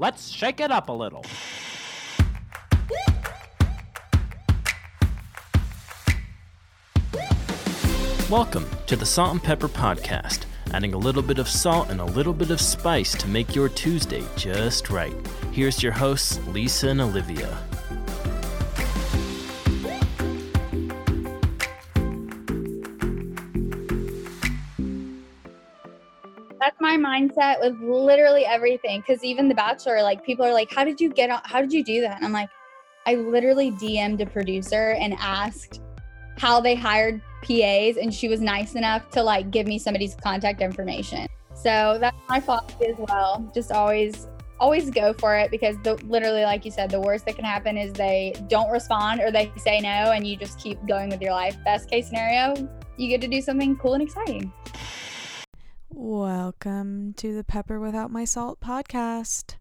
Let's shake it up a little. Welcome to the Salt and Pepper Podcast, adding a little bit of salt and a little bit of spice to make your Tuesday just right. Here's your hosts, Lisa and Olivia. Mindset with literally everything. Because even The Bachelor, like people are like, "How did you get on? How did you do that?" And I'm like, I literally DM'd a producer and asked how they hired PAs, and she was nice enough to like give me somebody's contact information. So that's my philosophy as well. Just always, always go for it because the, literally, like you said, the worst that can happen is they don't respond or they say no, and you just keep going with your life. Best case scenario, you get to do something cool and exciting. Welcome to the Pepper Without My Salt podcast.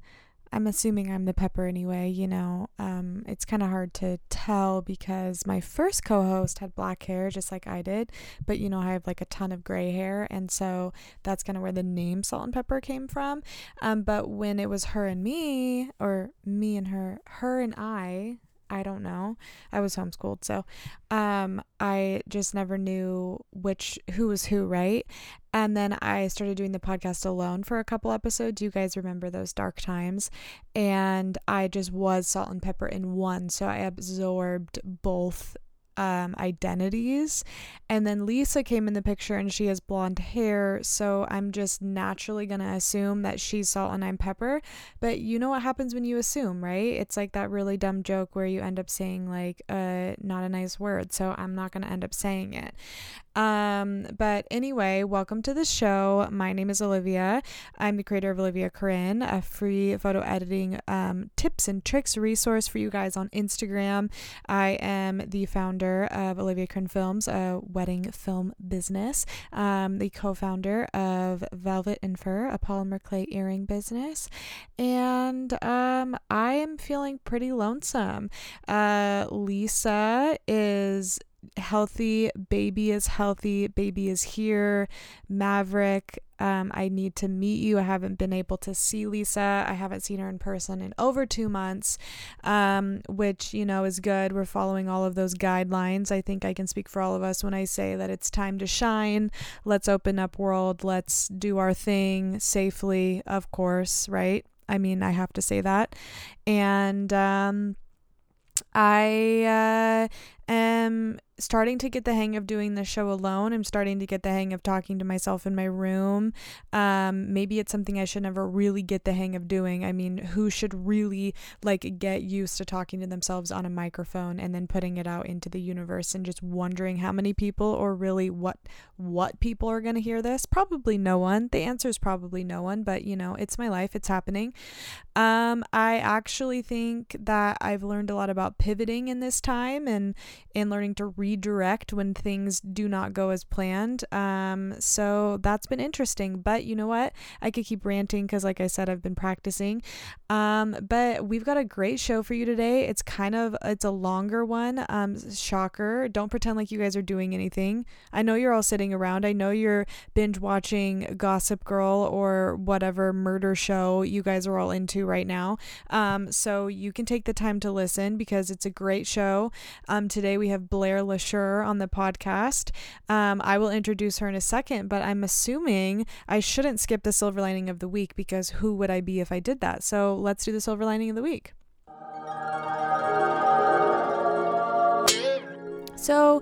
I'm assuming I'm the pepper anyway, you know. Um, it's kind of hard to tell because my first co host had black hair just like I did, but you know, I have like a ton of gray hair, and so that's kind of where the name Salt and Pepper came from. Um, but when it was her and me, or me and her, her and I, I don't know. I was homeschooled, so um, I just never knew which who was who, right? And then I started doing the podcast alone for a couple episodes. You guys remember those dark times, and I just was salt and pepper in one, so I absorbed both um, identities. And then Lisa came in the picture and she has blonde hair. So I'm just naturally going to assume that she's salt and I'm pepper. But you know what happens when you assume, right? It's like that really dumb joke where you end up saying, like, uh, not a nice word. So I'm not going to end up saying it. Um, but anyway, welcome to the show. My name is Olivia. I'm the creator of Olivia Corinne, a free photo editing um, tips and tricks resource for you guys on Instagram. I am the founder of Olivia Corinne Films, a wedding film business, um, the co founder of Velvet and Fur, a polymer clay earring business, and um, I am feeling pretty lonesome. Uh, Lisa is healthy baby is healthy baby is here maverick um, i need to meet you. I haven't been able to see lisa. I haven't seen her in person in over two months um, which you know is good. We're following all of those guidelines. I think i can speak for all of us when i say that it's time to shine. Let's open up world. Let's do our thing safely of course right? I mean i have to say that. And um, I uh, am starting to get the hang of doing the show alone. I'm starting to get the hang of talking to myself in my room. Um, maybe it's something I should never really get the hang of doing. I mean, who should really like get used to talking to themselves on a microphone and then putting it out into the universe and just wondering how many people or really what what people are going to hear this? Probably no one. The answer is probably no one, but you know, it's my life, it's happening. Um, I actually think that I've learned a lot about pivoting in this time and and learning to redirect when things do not go as planned. Um, so that's been interesting. But you know what? I could keep ranting because, like I said, I've been practicing. Um, but we've got a great show for you today. It's kind of it's a longer one. Um, shocker! Don't pretend like you guys are doing anything. I know you're all sitting around. I know you're binge watching Gossip Girl or whatever murder show you guys are all into right now. Um, so you can take the time to listen because it's a great show. Um, today we have Blaire LaSure on the podcast. Um, I will introduce her in a second, but I'm assuming I shouldn't skip the silver lining of the week because who would I be if I did that? So let's do the silver lining of the week. So,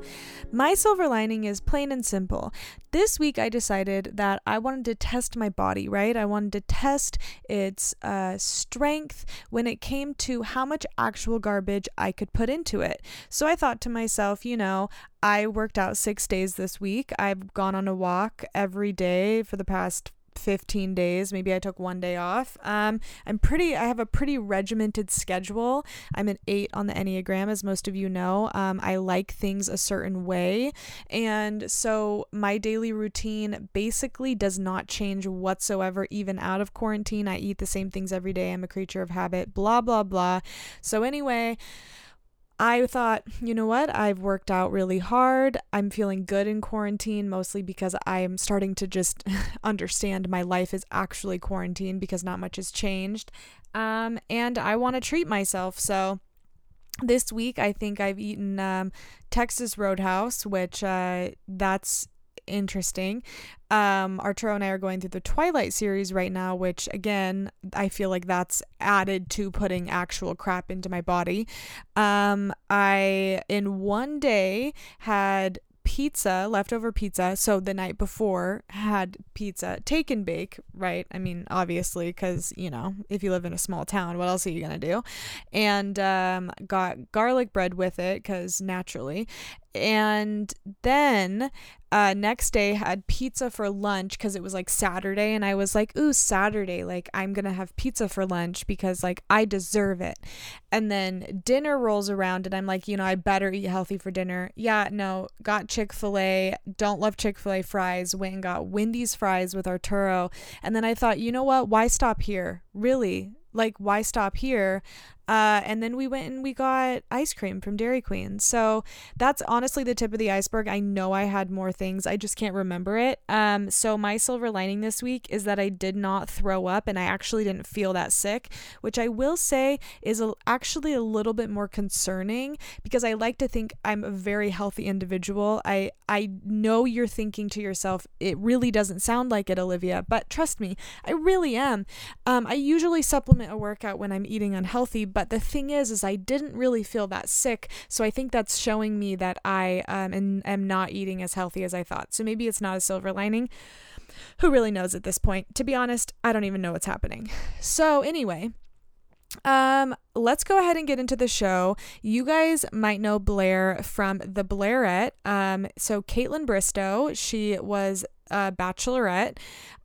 my silver lining is plain and simple. This week, I decided that I wanted to test my body, right? I wanted to test its uh, strength when it came to how much actual garbage I could put into it. So I thought to myself, you know, I worked out six days this week. I've gone on a walk every day for the past 15 days. Maybe I took one day off. Um, I'm pretty, I have a pretty regimented schedule. I'm an eight on the Enneagram, as most of you know. Um, I like things a certain way. And so my daily routine basically does not change whatsoever, even out of quarantine. I eat the same things every day. I'm a creature of habit, blah, blah, blah. So, anyway, I thought, you know what? I've worked out really hard. I'm feeling good in quarantine, mostly because I am starting to just understand my life is actually quarantine because not much has changed. Um, and I want to treat myself. So this week, I think I've eaten um, Texas Roadhouse, which uh, that's interesting. Um, Arturo and I are going through the Twilight series right now, which again, I feel like that's added to putting actual crap into my body. Um, I, in one day, had pizza, leftover pizza. So the night before had pizza, take and bake, right? I mean, obviously, because, you know, if you live in a small town, what else are you going to do? And um, got garlic bread with it, because naturally and then uh, next day had pizza for lunch because it was like Saturday, and I was like, "Ooh, Saturday! Like I'm gonna have pizza for lunch because like I deserve it." And then dinner rolls around, and I'm like, you know, I better eat healthy for dinner. Yeah, no, got Chick Fil A. Don't love Chick Fil A fries. Went and got Wendy's fries with Arturo, and then I thought, you know what? Why stop here? Really? Like, why stop here? Uh, and then we went and we got ice cream from Dairy Queen. So that's honestly the tip of the iceberg. I know I had more things, I just can't remember it. Um, so my silver lining this week is that I did not throw up and I actually didn't feel that sick, which I will say is a, actually a little bit more concerning because I like to think I'm a very healthy individual. I I know you're thinking to yourself, it really doesn't sound like it, Olivia, but trust me, I really am. Um, I usually supplement a workout when I'm eating unhealthy, but but the thing is, is I didn't really feel that sick. So I think that's showing me that I um, am, am not eating as healthy as I thought. So maybe it's not a silver lining. Who really knows at this point? To be honest, I don't even know what's happening. So anyway, um, let's go ahead and get into the show. You guys might know Blaire from The Blairette. Um, so Kaitlyn Bristow, she was a bachelorette.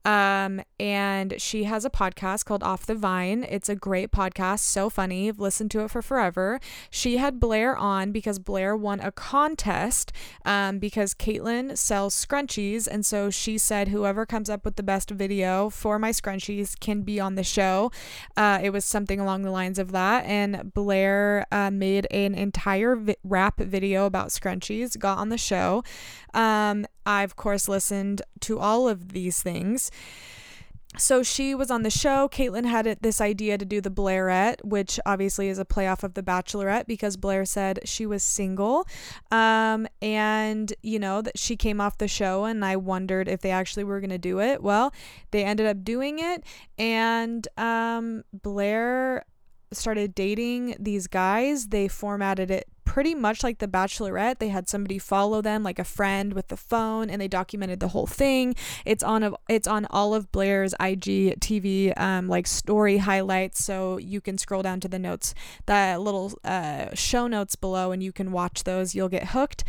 Um, and she has a podcast called Off the Vine. It's a great podcast, so funny. I've listened to it for forever. She had Blaire on because Blaire won a contest um, because Caitlin sells scrunchies. And so she said, whoever comes up with the best video for my scrunchies can be on the show. Uh, it was something along the lines of that. And Blaire uh, made an entire vi- rap video about scrunchies, got on the show. Um, I, of course, listened to all of these things. So she was on the show. Kaitlyn had this idea to do the Blairette, which obviously is a playoff of the Bachelorette because Blaire said she was single. Um, and, you know, that she came off the show and I wondered if they actually were going to do it. Well, they ended up doing it. And um, Blaire started dating these guys. They formatted it pretty much like The Bachelorette. They had somebody follow them, like a friend with the phone, and they documented the whole thing. It's on a, it's on all of Blaire's IG TV um, like story highlights, so you can scroll down to the notes, the little uh, show notes below, and you can watch those. You'll get hooked.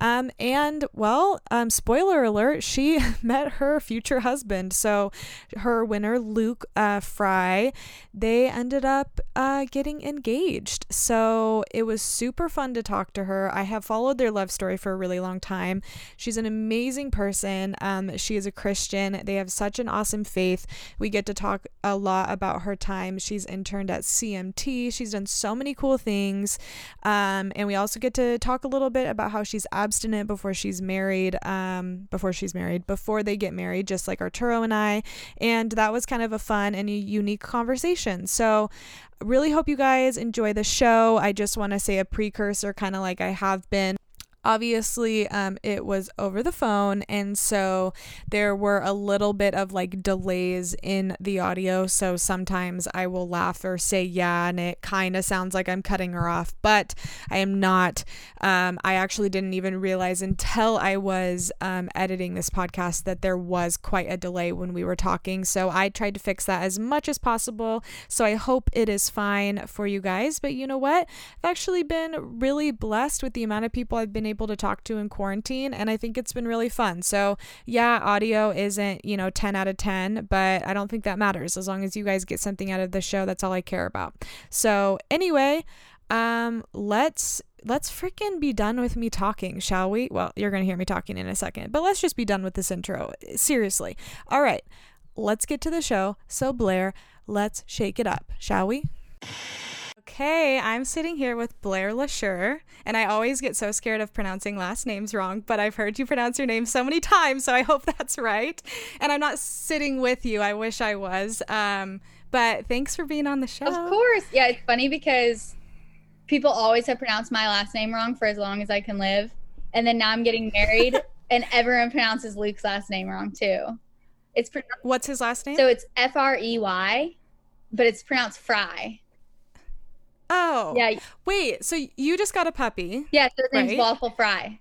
Um, and well, um, spoiler alert, she met her future husband. So her winner, Luke uh, Fry, they ended up uh, getting engaged. So it was super fun fun to talk to her. I have followed their love story for a really long time. She's an amazing person. Um, she is a Christian. They have such an awesome faith. We get to talk a lot about her time. She's interned at CMT. She's done so many cool things. Um, and we also get to talk a little bit about how she's abstinent before she's married, um, before she's married, before they get married, just like Arturo and I. And that was kind of a fun and a unique conversation. So really hope you guys enjoy the show. I just want to say a precursor, kind of like I have been obviously um, it was over the phone and so there were a little bit of like delays in the audio. So sometimes i will laugh or say yeah and it kind of sounds like i'm cutting her off but i am not. Um, i actually didn't even realize until i was um, editing this podcast that there was quite a delay when we were talking. So i tried to fix that as much as possible. So i hope it is fine for you guys. But you know what? I've actually been really blessed with the amount of people i've been able to talk to in quarantine and I think it's been really fun. So, yeah, audio isn't, you know, 10 out of 10, but I don't think that matters as long as you guys get something out of the show. That's all I care about. So, anyway, um let's let's freaking be done with me talking, shall we? Well, you're going to hear me talking in a second, but let's just be done with this intro. Seriously. All right. Let's get to the show. So, Blaire, let's shake it up, shall we? Okay, I'm sitting here with Blaire LaSure, and I always get so scared of pronouncing last names wrong, but I've heard you pronounce your name so many times, so I hope that's right. And I'm not sitting with you. I wish I was. Um, but thanks for being on the show. Of course. Yeah, it's funny because people always have pronounced my last name wrong for as long as I can live. And then now I'm getting married and everyone pronounces Luke's last name wrong too. It's pronounced, What's his last name? so it's F R E Y, but it's pronounced Fry. Oh. Yeah, Wait, so you just got a puppy. yeah. So his name's Right. Waffle Fry.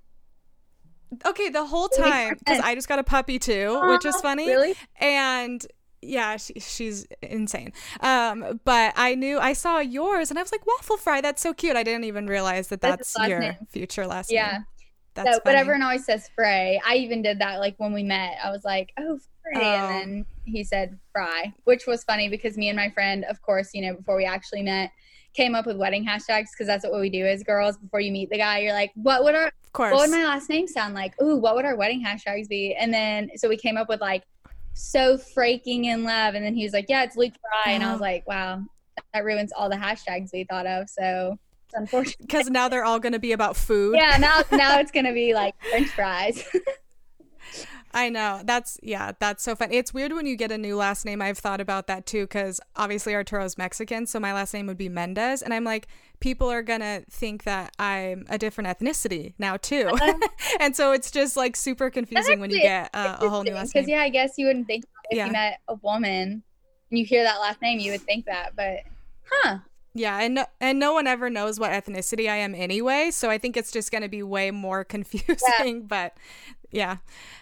Okay, the whole time because. I just got a puppy too, which is funny. Really? And yeah, she, she's insane. Um, but I knew I saw yours, and I was like, waffle fry. That's so cute. I didn't even realize that That's that's, your name. future last Yeah. name. That's so, but funny. everyone always says Frey. I even did that like when we met. I was like, oh, Frey. Oh. And then he said Fry, which was funny because me and my friend, of course, you know, before we actually met, came up with wedding hashtags because that's what we do as girls. Before you meet the guy, you're like, what would our of course. what would my last name sound like? Ooh, what would our wedding hashtags be? And then so we came up with like so freaking in love. And then he was like, Yeah, it's Luke Fry. And I was like, Wow, that ruins all the hashtags we thought of. So it's unfortunate. Because now they're all going to be about food. yeah, now now it's gonna be like French fries. I know. That's yeah, that's so fun. It's weird when you get a new last name. I've thought about that too cuz obviously Arturo's Mexican, so my last name would be Mendez and I'm like people are going to think that I'm a different ethnicity now too. and so it's just like super confusing when you get uh, a whole new last Because name. yeah, I guess you wouldn't think if Yeah. you met a woman and you hear that last name, you would think that. But huh. Yeah, and no, and no one ever knows what ethnicity I am anyway, so I think it's just going to be way more confusing, but yeah.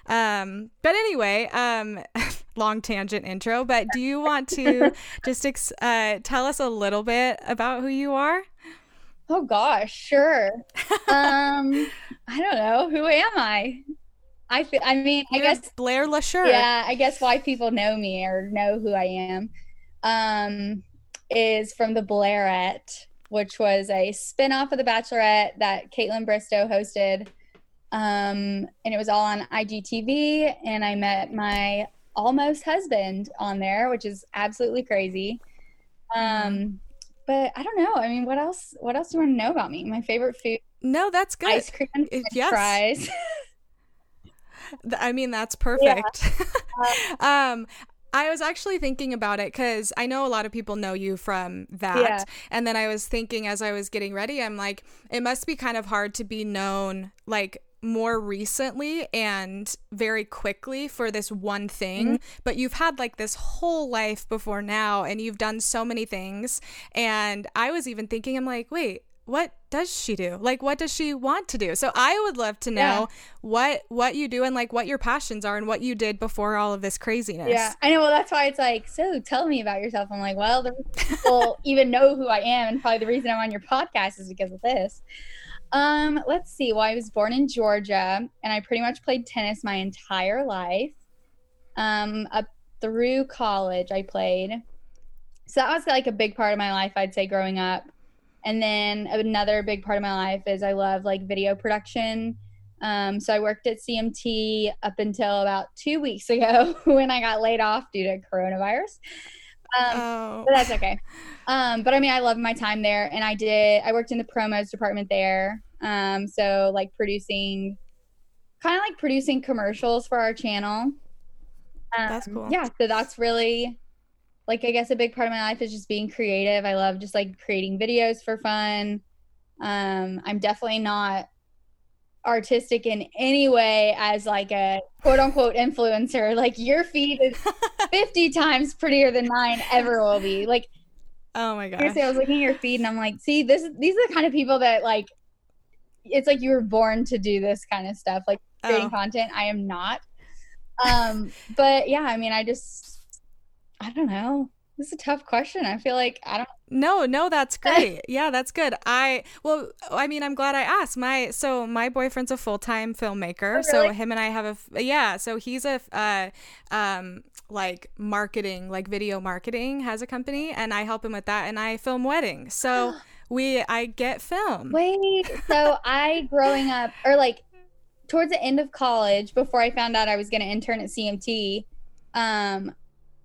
Um but anyway, um long tangent intro, but do you want to just ex- uh tell us a little bit about who you are? Oh gosh, sure. um, I don't know. Who am I? I feel, I mean, I You're guess Blaire LaSure. yeah, I guess why people know me or know who I am um, is from the Blairette, which was a spin-off of The Bachelorette that Kaitlyn Bristow hosted. Um, and it was all on IGTV, and I met my almost husband on there, which is absolutely crazy. Um, but I don't know. I mean, what else? What else do you want to know about me? My favorite food: No, that's good. ice cream, and yes. fries. I mean, that's perfect. um, I was actually thinking about it because I know a lot of people know you from that. Yeah. And then I was thinking as I was getting ready, I'm like, it must be kind of hard to be known like more recently and very quickly for this one thing. Mm-hmm. But you've had like this whole life before now and you've done so many things. And I was even thinking, I'm like, wait, what does she do? Like what does she want to do? So I would love to know Yeah. what what you do and like what your passions are and what you did before all of this craziness. Yeah, I know. Well, that's why it's like, so tell me about yourself. I'm like, well, the people even know who I am, and probably the reason I'm on your podcast is because of this. Um, let's see. Well, I was born in Georgia, and I pretty much played tennis my entire life. Um, up through college, I played. So that was like a big part of my life, I'd say, growing up. And then another big part of my life is I love like video production. Um, so I worked at CMT up until about two weeks ago when I got laid off due to coronavirus. Um, Oh. but that's okay. Um, but I mean, I love my time there, and I did. I worked in the promos department there. Um, so like producing, kind of like producing commercials for our channel. Um, That's cool. Yeah, so that's really, like, I guess a big part of my life is just being creative. I love just like creating videos for fun. Um, I'm definitely not artistic in any way as like a quote unquote influencer. Like your feed is 50 times prettier than mine ever will be. Like oh my gosh. seriously, I was looking at your feed and I'm like, see, this these are the kind of people that like it's like you were born to do this kind of stuff, like creating Oh. content. I am not. Um, but yeah, I mean, I just I don't know. This is a tough question. I feel like I don't No, no, that's great. yeah, that's good. I well, I mean, I'm glad I asked. My so my boyfriend's a full time filmmaker. Oh, So him and I have a yeah. So he's a uh, um like marketing, like video marketing, has a company, and I help him with that, and I film weddings. So we I get film. Wait, so I growing up or like towards the end of college before I found out I was going to intern at CMT, um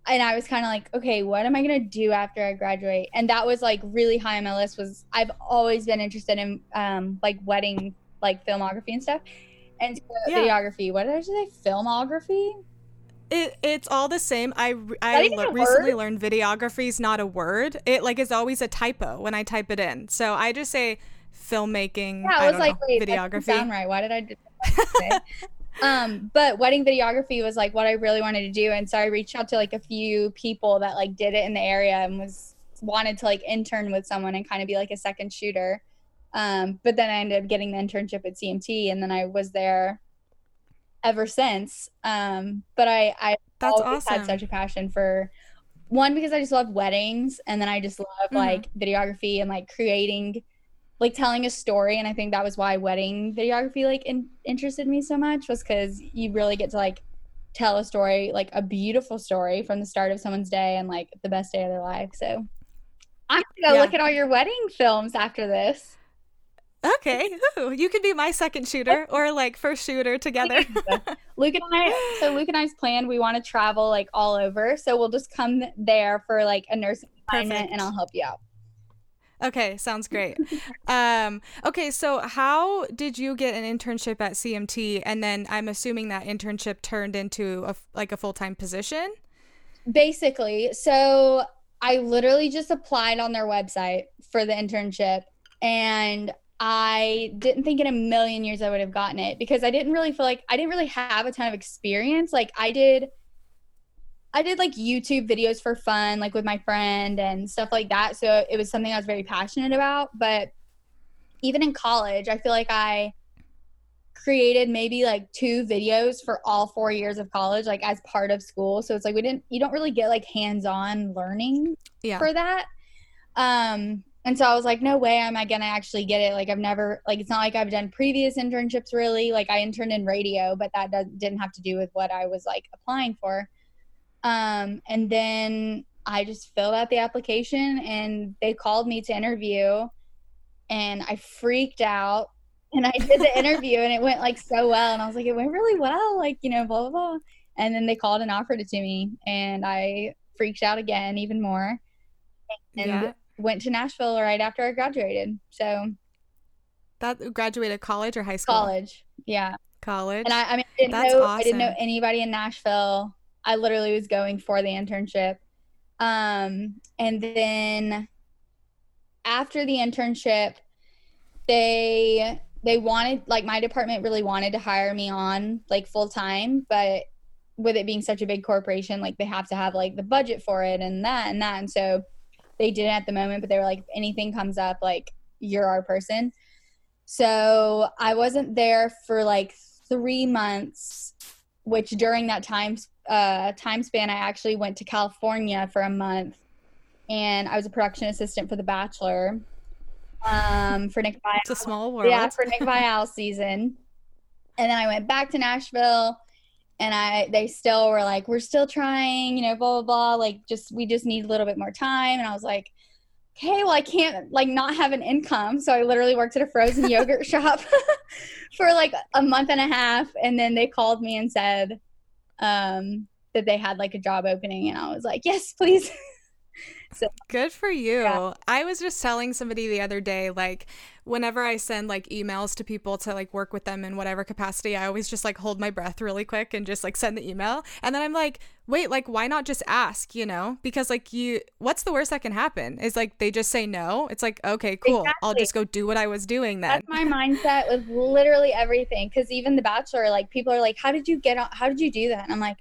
and I was kind of like, okay, what am I gonna do after I graduate? And that was like really high on my list. Was I've always been interested in um, like wedding, like filmography and stuff, and Yeah. videography. What did I say? Filmography. It, it's all the same. I I le- recently learned videography is not a word. It like is always a typo when I type it in. So I just say filmmaking. Yeah, I was don't like, know, videography. sound right. Why did I do that? um, but wedding videography was like what I really wanted to do, and so I reached out to like a few people that like did it in the area and was wanted to like intern with someone and kind of be like a second shooter. Um, but then I ended up getting the internship at CMT, and then I was there ever since. Um, but I I That's always awesome. had such a passion for one because I just love weddings, and then I just love Mhm. like videography and like creating, like telling a story. And I think that was why wedding videography like in- interested me so much was because you really get to like tell a story, like a beautiful story from the start of someone's day and like the best day of their life. So I'm gonna go Yeah. look at all your wedding films after this. Okay, Ooh, you could be my second shooter or like first shooter together. Luke and I, so Luke and I's plan, we want to travel like all over. So we'll just come there for like a nursing assignment Perfect. and I'll help you out. Okay, sounds great. um, okay, so how did you get an internship at CMT, and then I'm assuming that internship turned into a like a full time position? Basically, so I literally just applied on their website for the internship and I didn't think in a million years I would have gotten it because I didn't really feel like I didn't really have a ton of experience. Like I did I did like YouTube videos for fun, like with my friend and stuff like that. So it was something I was very passionate about. But even in college, I feel like I created maybe like two videos for all four years of college, like as part of school. So it's like we didn't, you don't really get like hands on learning Yeah. for that. Um, and so I was like, no way am I gonna actually get it. Like I've never, like it's not like I've done previous internships really. Like I interned in radio, but that does, didn't have to do with what I was like applying for. Um, and then I just filled out the application and they called me to interview and I freaked out and I did the interview and it went like so well and I was like, it went really well, like, you know, blah blah blah. And then they called and offered it to me and I freaked out again even more. And yeah. went to Nashville right after I graduated. So That graduated college or high school? college. Yeah. College. And I, I mean I didn't That's know I didn't know anybody in Nashville. I literally was going for the internship. Um and then after the internship they they wanted like my department really wanted to hire me on like full time, but with it being such a big corporation, like they have to have like the budget for it and that and that. And so they didn't at the moment, but they were like, if anything comes up, like you're our person. So I wasn't there for like three months, which during that time uh, time span, I actually went to California for a month, and I was a production assistant for The Bachelor, um, for Nick Viall. it's a small world. Yeah, for Nick Viall season. And then I went back to Nashville and I they still were like, We're still trying, you know, blah blah blah. Like just we just need a little bit more time. And I was like, Okay, well I can't like not have an income. So I literally worked at a frozen yogurt shop for like a month and a half. And then they called me and said um that they had like a job opening and I was like, Yes, please. Good for you. Yeah. I was just telling somebody the other day, like, whenever I send like emails to people to like work with them in whatever capacity, I always just like hold my breath really quick and just like send the email. And then I'm like, wait, like, why not just ask, you know? Because like, you, what's the worst that can happen? Is like they just say no. It's like, okay, cool. I'll just go do what I was doing then. That's my mindset with literally everything. Because even The Bachelor, like people are like, "How did you get on? How did you do that?" And I'm like,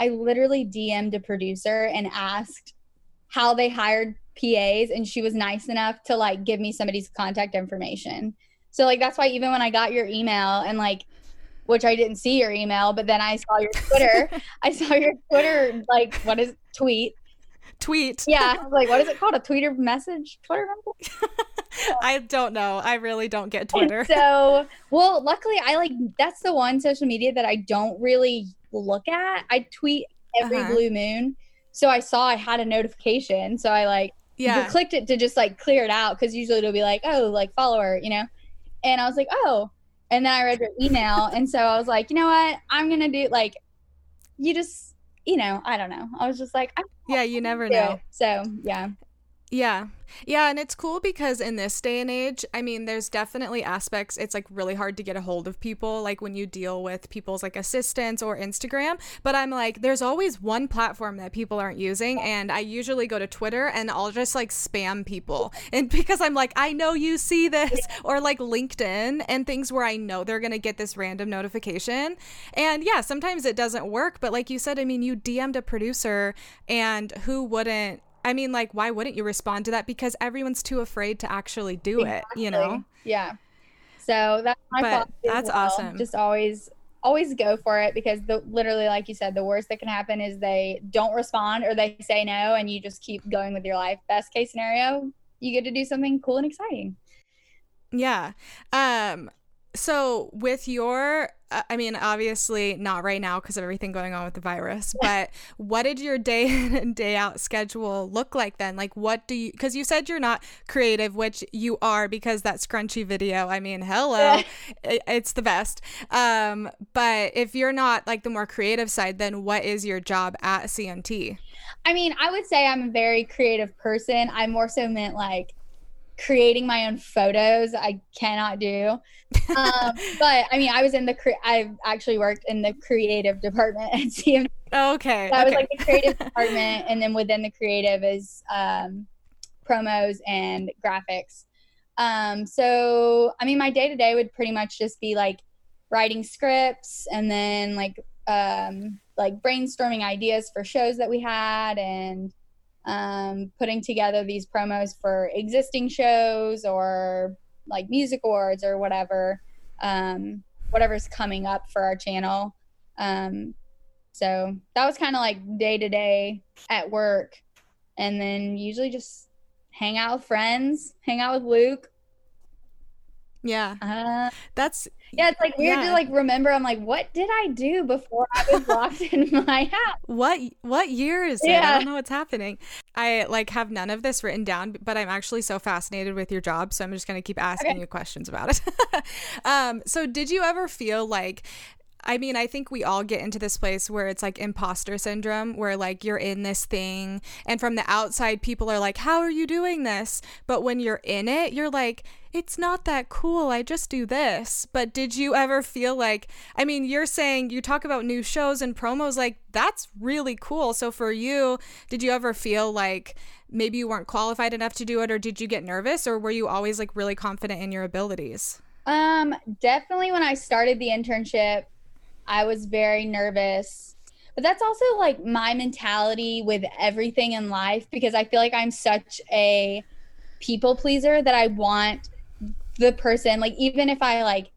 I literally DM'd a producer and asked how they hired PAs, and she was nice enough to like give me somebody's contact information. So like that's why even when I got your email and like, which I didn't see your email, but then I saw your Twitter. I saw your Twitter like what is tweet? Tweet. Yeah, like what is it called? A Twitter message? Twitter number? I don't know. I really don't get And Twitter. so, well, luckily, I like that's the one social media that I don't really look at. I tweet every Uh-huh. blue moon. So I saw I had a notification. So I like yeah. clicked it to just like clear it out because usually it'll be like, oh, like follower, you know? And I was like, oh. And then I read your email. and so I was like, you know what? I'm going to do like, you just you know, I don't know. I was just like, yeah, you never know. It. So yeah. Yeah. Yeah, and it's cool because in this day and age, I mean, there's definitely aspects it's like really hard to get a hold of people like when you deal with people's like assistants or Instagram, but I'm like there's always one platform that people aren't using and I usually go to Twitter and I'll just like spam people. And because I'm like I know you see this or like LinkedIn and things where I know they're going to get this random notification. And yeah, sometimes it doesn't work, but like you said, I mean, you DM'd a producer and who wouldn't I mean, like, why wouldn't you respond to that? Because everyone's too afraid to actually do exactly. it, you know? Yeah. So that's my but That's well. awesome. Just always, always go for it because the literally, like you said, the worst that can happen is they don't respond or they say no, and you just keep going with your life. Best case scenario, you get to do something cool and exciting. Yeah. Um. So with your uh, I mean, obviously not right now because of everything going on with the virus, but what did your day in and day out schedule look like then? Like, what do you, because you said you're not creative, which you are because that scrunchy video, I mean, hello, it's the best. Um, but if you're not like the more creative side, then what is your job at CMT? I mean, I would say I'm a very creative person. I more so meant like creating my own photos i cannot do. Um, but i mean i was in the cre- i've actually worked in the creative department at cm okay that okay. was like the creative department and then within the creative is um, promos and graphics. Um, so i mean my day to day would pretty much just be like writing scripts and then like um, like brainstorming ideas for shows that we had and um, putting together these promos for existing shows or like music awards or whatever, um, whatever's coming up for our channel. Um, so that was kind of like day to day at work. And then usually just hang out with friends, hang out with Luke, yeah. Uh, That's yeah, it's like weird yeah. to like remember. I'm like, what did I do before I was locked in my house? What what year is it? Yeah. I don't know what's happening. I like have none of this written down, but I'm actually so fascinated with your job, so I'm just gonna keep asking okay. you questions about it. um, so did you ever feel like I mean, I think we all get into this place where it's like imposter syndrome, where like you're in this thing, and from the outside, people are like, How are you doing this? But when you're in it, you're like, It's not that cool. I just do this. But did you ever feel like, I mean, you're saying you talk about new shows and promos, like, that's really cool. So for you, did you ever feel like maybe you weren't qualified enough to do it, or did you get nervous, or were you always like really confident in your abilities? Um, definitely when I started the internship, I was very nervous. But that's also like my mentality with everything in life because I feel like I'm such a people pleaser that I want the person, like, even if I like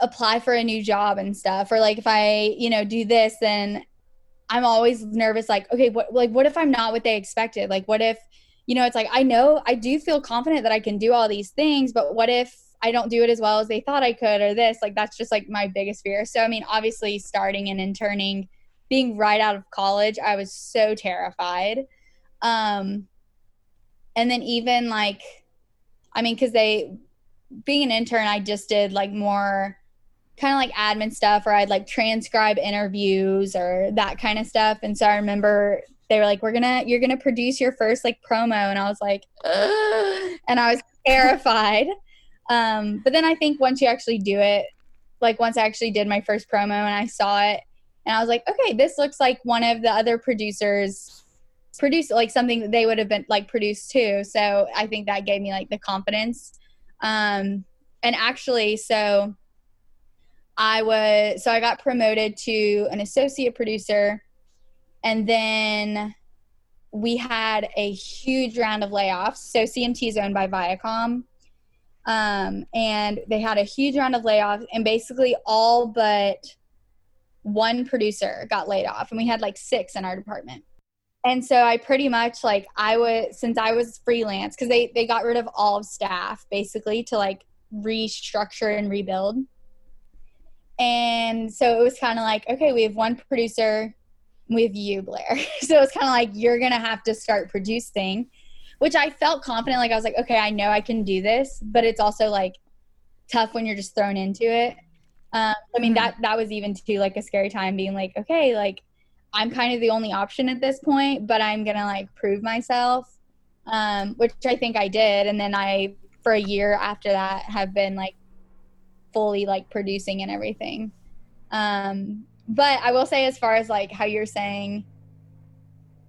apply for a new job and stuff, or like if I, you know, do this, then I'm always nervous, like, okay, what, like, what if I'm not what they expected? Like, what if, you know, it's like, I know I do feel confident that I can do all these things, but what if I don't do it as well as they thought I could or this. Like that's just like my biggest fear. So I mean, obviously starting and interning, being right out of college, I was so terrified. Um and then even like I mean, cuz they being an intern, I just did like more kind of like admin stuff or I'd like transcribe interviews or that kind of stuff. And so I remember they were like, "We're gonna, you're gonna produce your first like promo," and I was like, Ugh. and I was terrified. Um, but then I think once you actually do it, like once I actually did my first promo and I saw it, and I was like, okay, this looks like one of the other producers produced like something that they would have been like produced too. So I think that gave me like the confidence. Um, and actually, so I was so I got promoted to an associate producer, and then we had a huge round of layoffs. So CMT is owned by Viacom. Um, and they had a huge round of layoffs, and basically all but one producer got laid off, and we had like six in our department. And so I pretty much like I was since I was freelance because they they got rid of all of staff basically to like restructure and rebuild. And so it was kind of like, okay, we have one producer, have you, Blaire. so it's kind of like you're gonna have to start producing which I felt confident. Like I was like, okay, I know I can do this, but it's also like tough when you're just thrown into it. Um, I mean, mm-hmm. that that was even too like a scary time, being like, okay, like I'm kind of the only option at this point, but I'm gonna like prove myself, um, which I think I did. And then I, for a year after that, have been like fully like producing and everything. Um, but I will say, as far as like how you're saying,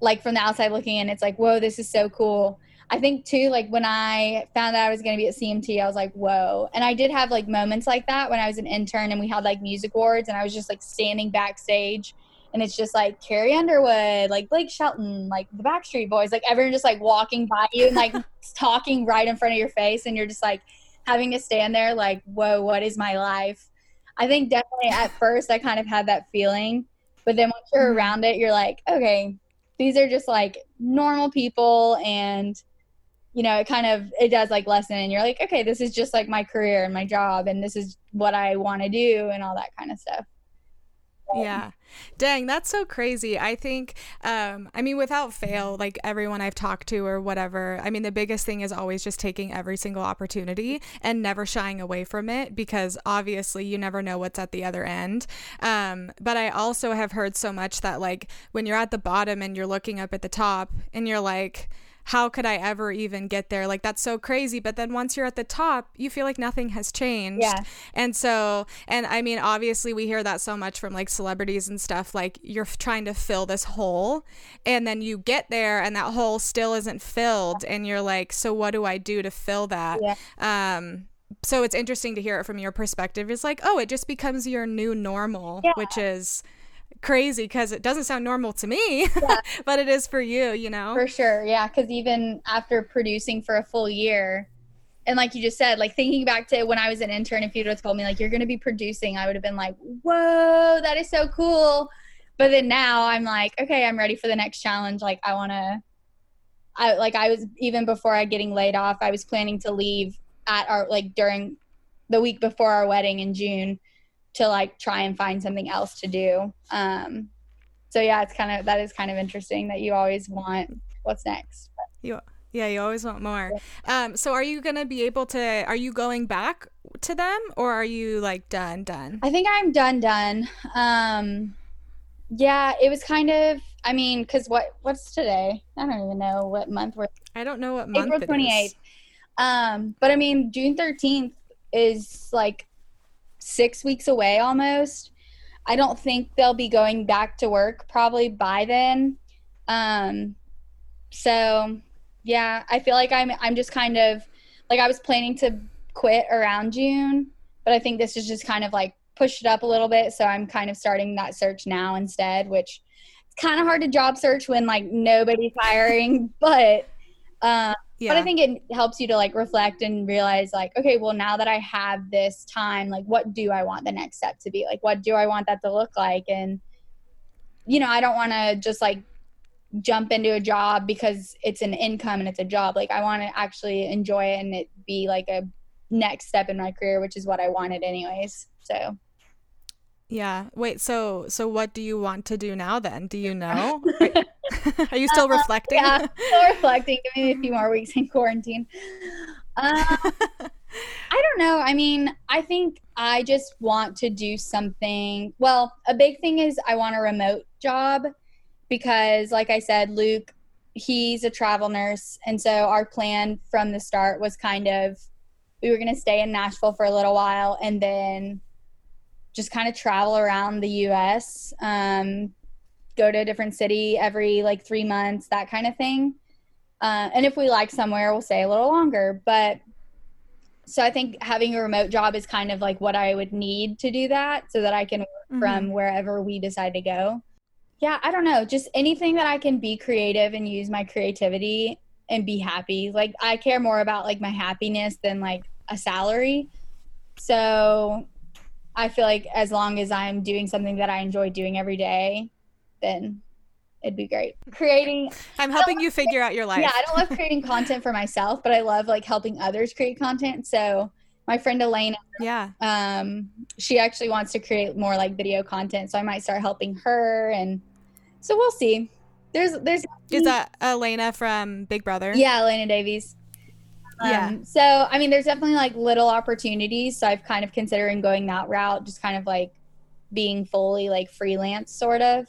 like from the outside looking in, it's like, whoa, this is so cool. I think too, like when I found out I was going to be at CMT, I was like, whoa. And I did have like moments like that when I was an intern and we had like music awards and I was just like standing backstage and it's just like Carrie Underwood, like Blake Shelton, like the Backstreet Boys, like everyone just like walking by you and like talking right in front of your face. And you're just like having to stand there, like, whoa, what is my life? I think definitely at first I kind of had that feeling. But then once you're mm-hmm. around it, you're like, okay, these are just like normal people and you know, it kind of it does like lessen and you're like, okay, this is just like my career and my job and this is what I want to do and all that kind of stuff. Yeah. Dang, that's so crazy. I think, um, I mean, without fail, like everyone I've talked to or whatever, I mean, the biggest thing is always just taking every single opportunity and never shying away from it because obviously you never know what's at the other end. Um, but I also have heard so much that, like, when you're at the bottom and you're looking up at the top and you're like, how could I ever even get there? Like that's so crazy. But then once you're at the top, you feel like nothing has changed. Yeah. And so, and I mean, obviously we hear that so much from like celebrities and stuff. Like you're trying to fill this hole, and then you get there, and that hole still isn't filled, and you're like, so what do I do to fill that? Yeah. Um. So it's interesting to hear it from your perspective. It's like, oh, it just becomes your new normal, yeah. which is crazy because it doesn't sound normal to me, yeah. but it is for you, you know? For sure. Yeah. Because even after producing for a full year, and like you just said, like thinking back to when I was an intern, if you'd have told me like you're going to be producing, I would have been like, whoa, that is so cool. But then now I'm like, okay, I'm ready for the next challenge. Like I want to, I like I was even before I getting laid off, I was planning to leave at our like during the week before our wedding in June to like try and find something else to do. Um, so yeah, it's kind of that is kind of interesting that you always want what's next. You yeah, you always want more. Um, so are you gonna be able to? Are you going back to them, or are you like done? Done? I think I'm done. Done. Um, yeah, it was kind of. I mean, because what what's today? I don't even know what month we're. I don't know what month. April twenty eighth. Um, but I mean, June thirteenth is like six weeks away almost. I don't think they'll be going back to work probably by then. Um, so yeah, I feel like I'm I'm just kind of like I was planning to quit around June, but I think this is just kind of like pushed it up a little bit. So I'm kind of starting that search now instead, which it's kind of hard to job search when like nobody's hiring, but um, yeah. But I think it helps you to like reflect and realize like, okay, well now that I have this time, like what do I want the next step to be? Like what do I want that to look like? And you know, I don't want to just like jump into a job because it's an income and it's a job. Like I want to actually enjoy it and it be like a next step in my career, which is what I wanted anyways. So yeah. Wait, so so what do you want to do now then? Do you know? Are you still uh, reflecting? Yeah, still reflecting. Give me a few more weeks in quarantine. Uh, I don't know. I mean, I think I just want to do something. Well, a big thing is I want a remote job because, like I said, Luke, he's a travel nurse. And so our plan from the start was kind of we were going to stay in Nashville for a little while and then just kind of travel around the US, um, go to a different city every like three months, that kind of thing. Uh, and if we like somewhere, we'll stay a little longer. But so I think having a remote job is kind of like what I would need to do that so that I can work mm-hmm. from wherever we decide to go. Yeah, I don't know. Just anything that I can be creative and use my creativity and be happy. Like I care more about like my happiness than like a salary. So I feel like as long as I'm doing something that I enjoy doing every day, then it'd be great. Creating I'm helping you figure out your life. Yeah, I don't love creating content for myself, but I love like helping others create content. So my friend Elena, yeah, um, she actually wants to create more like video content, so I might start helping her, and so we'll see. There's, there's. Is that Elena from Big Brother? Yeah, Elena Davies. Um, yeah. So, I mean, there's definitely like little opportunities. So I've kind of considering going that route, just kind of like being fully like freelance, sort of.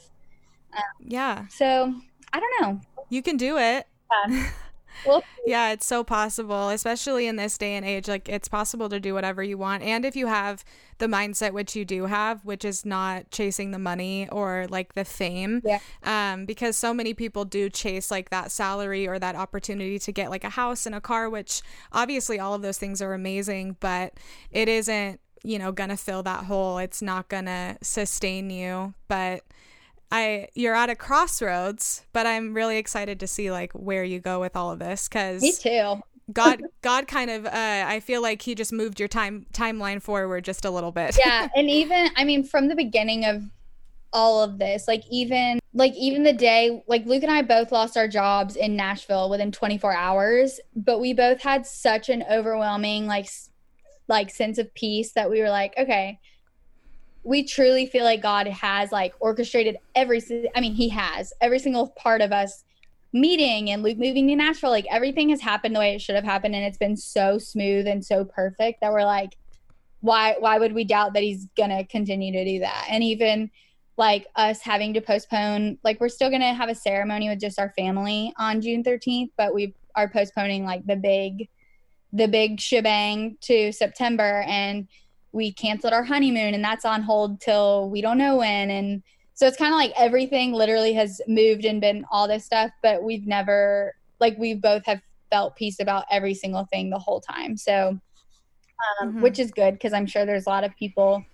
Um, yeah. So I don't know. You can do it. Yeah. well, yeah, it's so possible, especially in this day and age. Like, it's possible to do whatever you want. And if you have the mindset, which you do have, which is not chasing the money or like the fame, Yeah. um, because so many people do chase like that salary or that opportunity to get like a house and a car, which obviously all of those things are amazing, but it isn't, you know, gonna fill that hole. It's not gonna sustain you. But I you're at a crossroads, but I'm really excited to see like where you go with all of this because me too. God God kind of uh, I feel like he just moved your time timeline forward just a little bit. yeah and even i mean from the beginning of all of this like even like even the day like luke and i both lost our jobs in nashville within 24 hours but we both had such an overwhelming like like sense of peace that we were like okay we truly feel like god has like orchestrated every i mean he has every single part of us meeting and luke moving to nashville. Like everything has happened the way it should have happened and it's been so smooth and so perfect that we're like why why would we doubt that he's gonna continue to do that? And even like us having to postpone like we're still gonna have a ceremony with just our family on june 13th but we are postponing like the big the big shebang to september. And we canceled our honeymoon and that's on hold till we don't know when and so it's kind of like everything literally has moved and been all this stuff but we've never like we both have felt peace about every single thing the whole time so um, Mhm. which is good because I'm sure there's a lot of people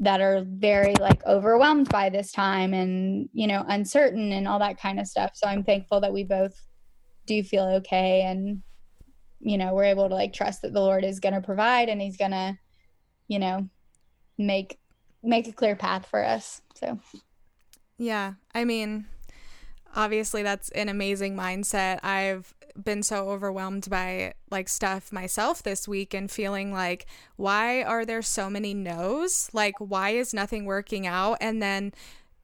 that are very like overwhelmed by this time and you know uncertain and all that kind of stuff. So I'm thankful that we both do feel okay and you know we're able to like trust that the Lord is going to provide and He's going to you know make make a clear path for us. So Yeah. I mean, obviously that's an amazing mindset. I've been so overwhelmed by like stuff myself this week and feeling like why are there so many no's? Like why is nothing working out? And then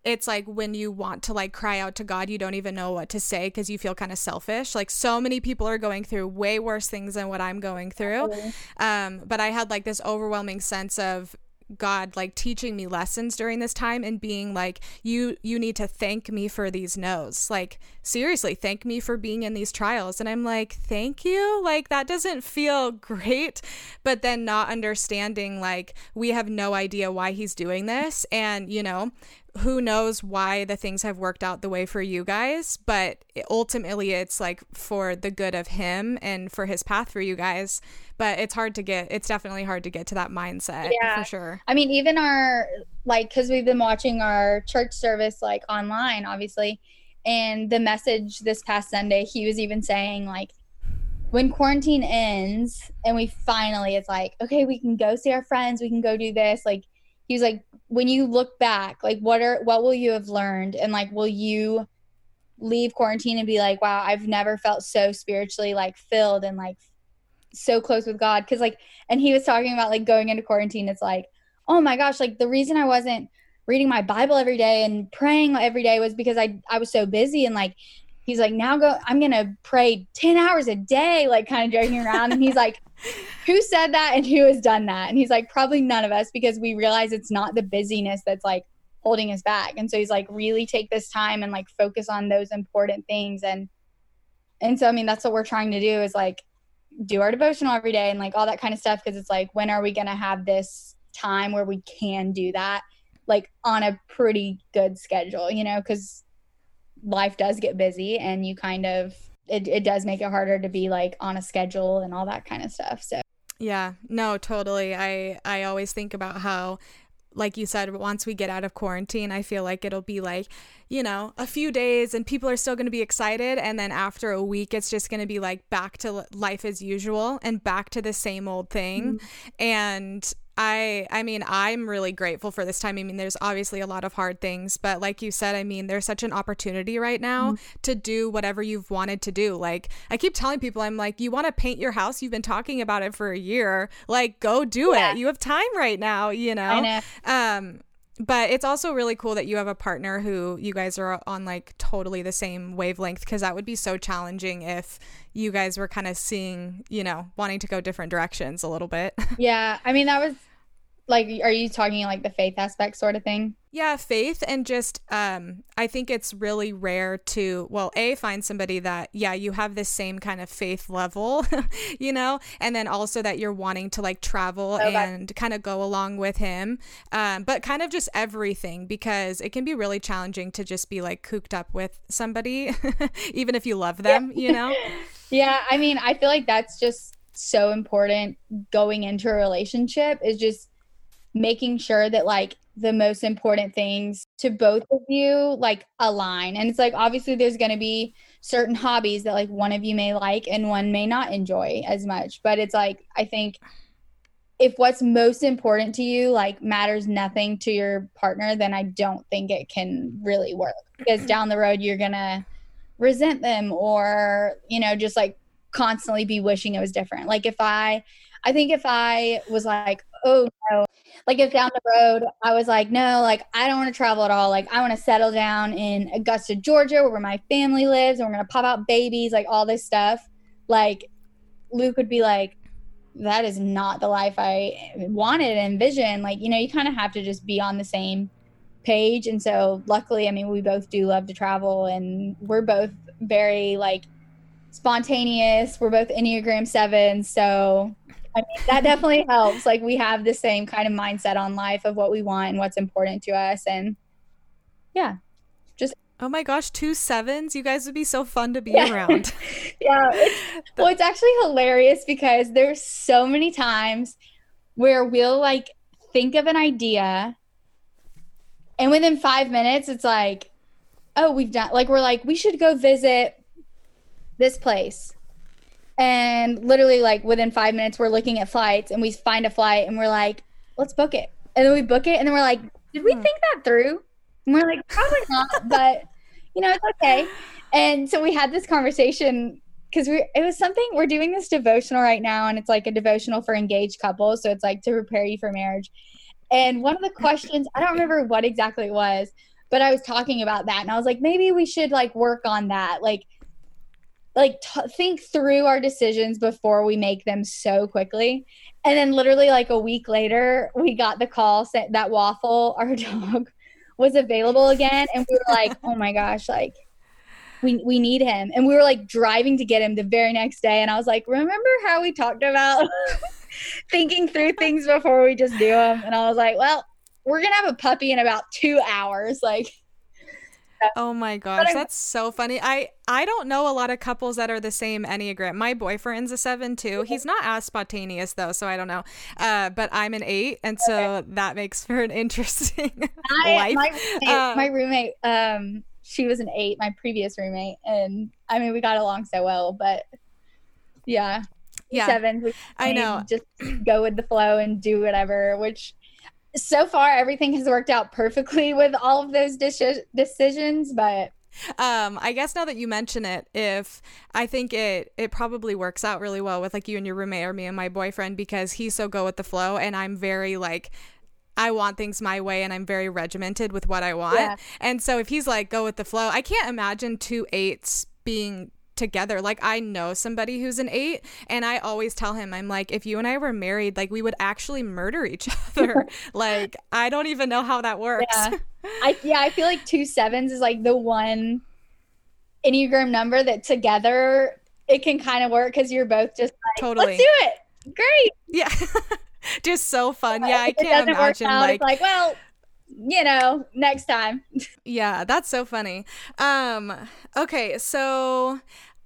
it's like when you want to like cry out to God, you don't even know what to say because you feel kind of selfish. Like so many people are going through way worse things than what I'm going through. Um, but I had like this overwhelming sense of God like teaching me lessons during this time and being like you you need to thank me for these no's. Like seriously thank me for being in these trials. And I'm like thank you? Like that doesn't feel great. But then not understanding like we have no idea why he's doing this. And you know who knows why the things have worked out the way for you guys but ultimately it's like for the good of him and for his path for you guys but it's hard to get it's definitely hard to get to that mindset Yeah. for sure I mean, even our like, because we've been watching our church service like online, obviously, and the message this past Sunday, he was even saying like, when quarantine ends and we finally, it's like, okay, we can go see our friends, we can go do this. Like, he was like, when you look back, like, what are what will you have learned, and like, will you leave quarantine and be like, wow, I've never felt so spiritually like filled and like so close with God? Because like, and he was talking about like going into quarantine, it's like oh my gosh, like the reason I wasn't reading my Bible every day and praying every day was because I I was so busy and like he's like now go I'm gonna pray 10 hours a day, like kind of joking around. And he's like, Who said that and who has done that? And he's like, Probably none of us because we realize it's not the busyness that's like holding us back. And so he's like, really take this time and like focus on those important things. And and so I mean that's what we're trying to do is like do our devotional every day and like all that kind of stuff because it's like when are we gonna have this time where we can do that like on a pretty good schedule you know because life does get busy and you kind of it, it does make it harder to be like on a schedule and all that kind of stuff so Yeah, no, totally. I I always think about how like you said once we get out of quarantine, I feel like it'll be like, you know, a few days and people are still going to be excited and then after a week it's just going to be like back to life as usual and back to the same old thing. Mm-hmm. And I I mean, I'm really grateful for this time. I mean, there's obviously a lot of hard things, but like you said, I mean, there's such an opportunity right now to do whatever you've wanted to do. Like I keep telling people I'm like, you want to paint your house? You've been talking about it for a year. Like go do Yeah. it. You have time right now, you know. I know. Um but it's also really cool that you have a partner who you guys are on like totally the same wavelength because that would be so challenging if you guys were kind of seeing, you know, wanting to go different directions a little bit. yeah i mean that was like are you talking like the faith aspect sort of thing yeah faith and just um i think it's really rare to well a find somebody that yeah you have the same kind of faith level you know and then also that you're wanting to like travel okay. and kind of go along with him um but kind of just everything because it can be really challenging to just be like cooped up with somebody even if you love them you know yeah i mean i feel like that's just so important going into a relationship is just making sure that like the most important things to both of you like align. And it's like obviously there's going to be certain hobbies that like one of you may like and one may not enjoy as much, but it's like I think if what's most important to you like matters nothing to your partner, then I don't think it can really work because down the road you're going to resent them or, you know, just like constantly be wishing it was different. Like if I I think if I was like, oh no, like if down the road I was like, no, like I don't want to travel at all. Like I want to settle down in Augusta, Georgia, where my family lives, and we're gonna pop out babies, like all this stuff. Like Luke would be like, that is not the life I wanted and envisioned. Like, you know, you kind of have to just be on the same page. And so luckily, I mean, we both do love to travel and we're both very like spontaneous. We're both Enneagram seven. So I mean, that definitely helps. Like we have the same kind of mindset on life of what we want and what's important to us. And yeah, just. Oh my gosh, two sevens. You guys would be so fun to be yeah. around. yeah. It's, well, it's actually hilarious because there's so many times where we'll like think of an idea and within five minutes, it's like, oh, we've done, like, we're like, we should go visit this place and literally like within five minutes we're looking at flights and we find a flight and we're like let's book it. And then we book it and then we're like did we hmm. think that through? And we're like probably not but you know it's okay. And so we had this conversation because we it was something we're doing this devotional right now and it's like a devotional for engaged couples so it's like to prepare you for marriage. And one of the questions i don't remember what exactly it was but i was talking about that and i was like maybe we should like work on that like like t- think through our decisions before we make them so quickly. And then literally like a week later we got the call that waffle our dog was available again. And we were like oh my gosh like we, we need him. And we were like driving to get him the very next day. And i was like remember how we talked about thinking through things before we just do them and i was like well we're gonna have a puppy in about two hours like Oh my gosh, that's so funny. I I don't know a lot of couples that are the same enneagram. My boyfriend's a seven too. He's not as spontaneous though, so I don't know. Uh, but I'm an eight, and so okay. that makes for an interesting I, life. My roommate, uh, my roommate, um, she was an eight. My previous roommate, and I mean we got along so well, but yeah, yeah, seven. I know. Just go with the flow and do whatever, which so far everything has worked out perfectly with all of those dis- decisions but um i guess now that you mention it if i think it it probably works out really well with like you and your roommate or me and my boyfriend because he's so go with the flow and i'm very like I want things my way and I'm very regimented with what I want. Yeah. And so if he's like go with the flow, I can't imagine two eights being together. Like I know somebody who's an eight, and I always tell him, I'm like, if you and I were married, like we would actually murder each other. like I don't even know how that works. Yeah. I yeah, I feel like two sevens is like the one Enneagram number that together it can kind of work because you're both just like, totally let's do it. Great. Yeah. just so fun. Yeah, I can't imagine out, like, like well you know, next time. yeah, that's so funny. Um okay, so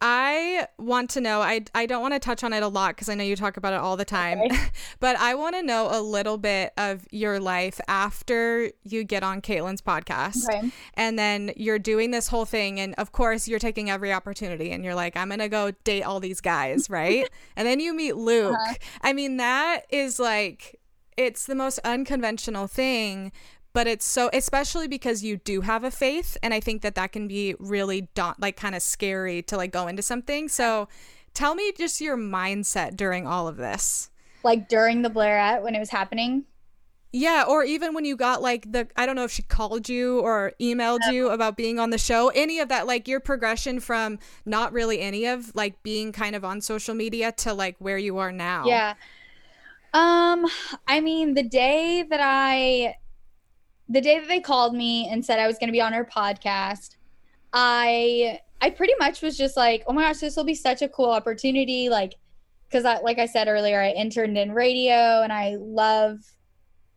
I want to know, I, I don't want to touch on it a lot because I know you talk about it all the time, okay. but I want to know a little bit of your life after you get on Kaitlyn's podcast. Okay. And then you're doing this whole thing. And of course, you're taking every opportunity and you're like, I'm going to go date all these guys, right? and then you meet Luke. Uh-huh. I mean, that is like, it's the most unconventional thing but it's so especially because you do have a faith and i think that that can be really daunt like kind of scary to like go into something so tell me just your mindset during all of this like during the Blaire blairette when it was happening yeah, or even when you got like the I don't know if she called you or emailed you about being on the show, any of that like your progression from not really any of like being kind of on social media to like where you are now. Yeah. Um, I mean, the day that I, the day that they called me and said I was going to be on her podcast, I, I pretty much was just like, oh my gosh, this will be such a cool opportunity. Like, because I, like I said earlier, I interned in radio and I love,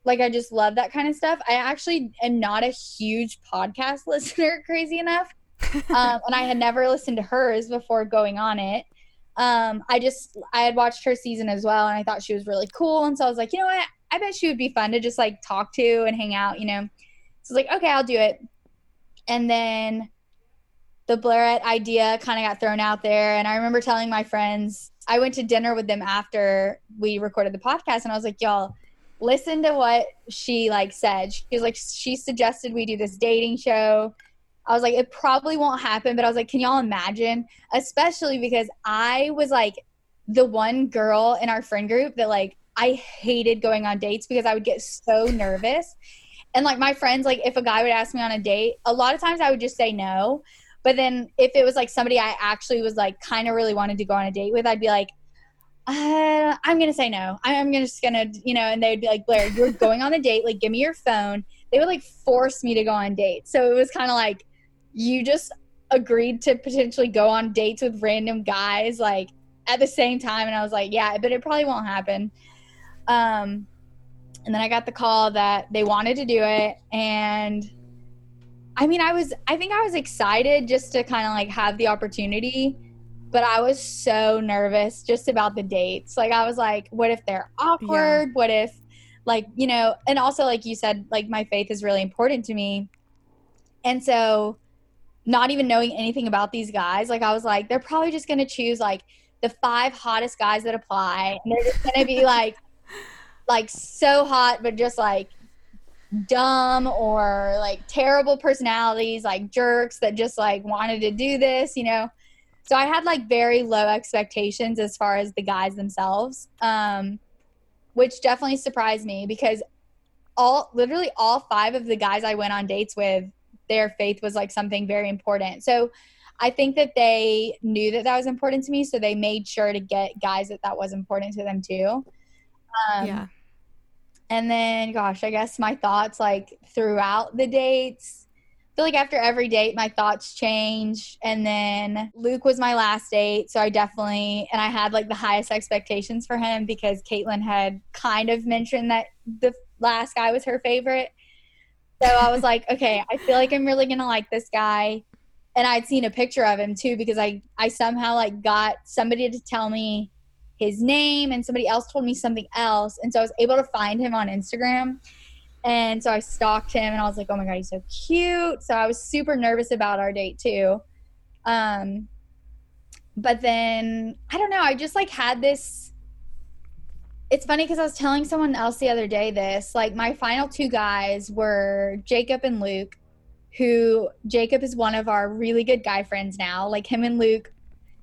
like, I just love that kind of stuff. I actually am not a huge podcast listener, crazy enough. um, and I had never listened to hers before going on it um, I just I had watched her season as well, and I thought she was really cool, and so I was like, you know what, I bet she would be fun to just like talk to and hang out, you know. So I was like, okay, I'll do it. And then the Blairette idea kind of got thrown out there, and I remember telling my friends, I went to dinner with them after we recorded the podcast, and I was like, y'all. Listen to what she like said. She was like, she suggested we do this dating show I was like, it probably won't happen, but I was like, can y'all imagine? Especially because I was like the one girl in our friend group that like I hated going on dates because I would get so nervous. And like my friends, like if a guy would ask me on a date, a lot of times I would just say no. But then if it was like somebody I actually was like kind of really wanted to go on a date with, I'd be like, uh, I'm gonna say no. I'm just gonna, you know, and they'd be like, Blaire, you're going on a date. Like, give me your phone. They would like force me to go on dates. So it was kind of like you just agreed to potentially go on dates with random guys like at the same time and I was like, yeah, but it probably won't happen. Um and then I got the call that they wanted to do it and I mean, I was I think I was excited just to kind of like have the opportunity, but I was so nervous just about the dates. Like I was like, what if they're awkward? Yeah. What if like, you know, and also like you said like my faith is really important to me. And so not even knowing anything about these guys, like I was like, they're probably just gonna choose like the five hottest guys that apply, and they're just gonna be like, like so hot, but just like dumb or like terrible personalities, like jerks that just like wanted to do this, you know. So I had like very low expectations as far as the guys themselves, um, which definitely surprised me because all literally all five of the guys I went on dates with their faith was like something very important. So I think that they knew that that was important to me, so they made sure to get guys that that was important to them too. Um, yeah. And then, gosh, I guess my thoughts like throughout the dates. I feel like after every date, my thoughts change. And then Luke was my last date, so I definitely and I had like the highest expectations for him because Kaitlyn had kind of mentioned that the last guy was her favorite. So I was like, okay, I feel like I'm really gonna like this guy. And I'd seen a picture of him too because I I somehow like got somebody to tell me his name and somebody else told me something else. And so I was able to find him on Instagram. And so I stalked him and I was like, oh my God, he's so cute. So I was super nervous about our date too. Um, but then I don't know, I just like had this it's funny because I was telling someone else the other day this. Like, my final two guys were Jacob and Luke, who Jacob is one of our really good guy friends now. Like, him and Luke,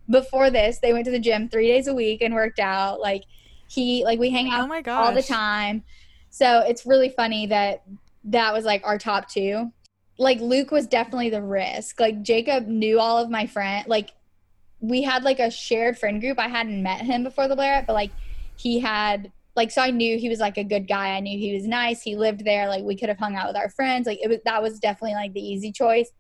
before this, they went to the gym three days a week and worked out. Like, he, like, we hang oh out oh all the time. So it's really funny that that was like our top two. Like, Luke was definitely the risk. Like, Jacob knew all of my friend. Like, we had like a shared friend group. I hadn't met him before the Blaire, but like, he had like so I knew he was like a good guy. I knew he was nice. He lived there. Like we could have hung out with our friends. Like it was that was definitely like the easy choice.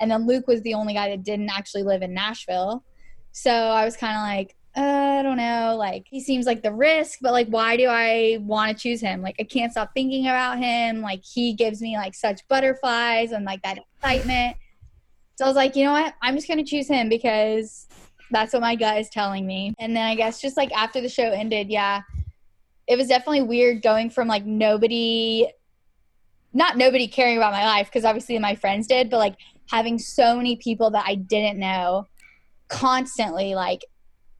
And then Luke was the only guy that didn't actually live in Nashville. So I was kind of like, uh, I don't know. Like he seems like the risk, but like why do I want to choose him? Like I can't stop thinking about him. Like he gives me like such butterflies and like that excitement. So I was like, you know what? I'm just gonna choose him because that's what my gut is telling me. And then I guess just like after the show ended, yeah, it was definitely weird going from like nobody, not nobody caring about my life, because obviously my friends did, but like having so many people that I didn't know constantly like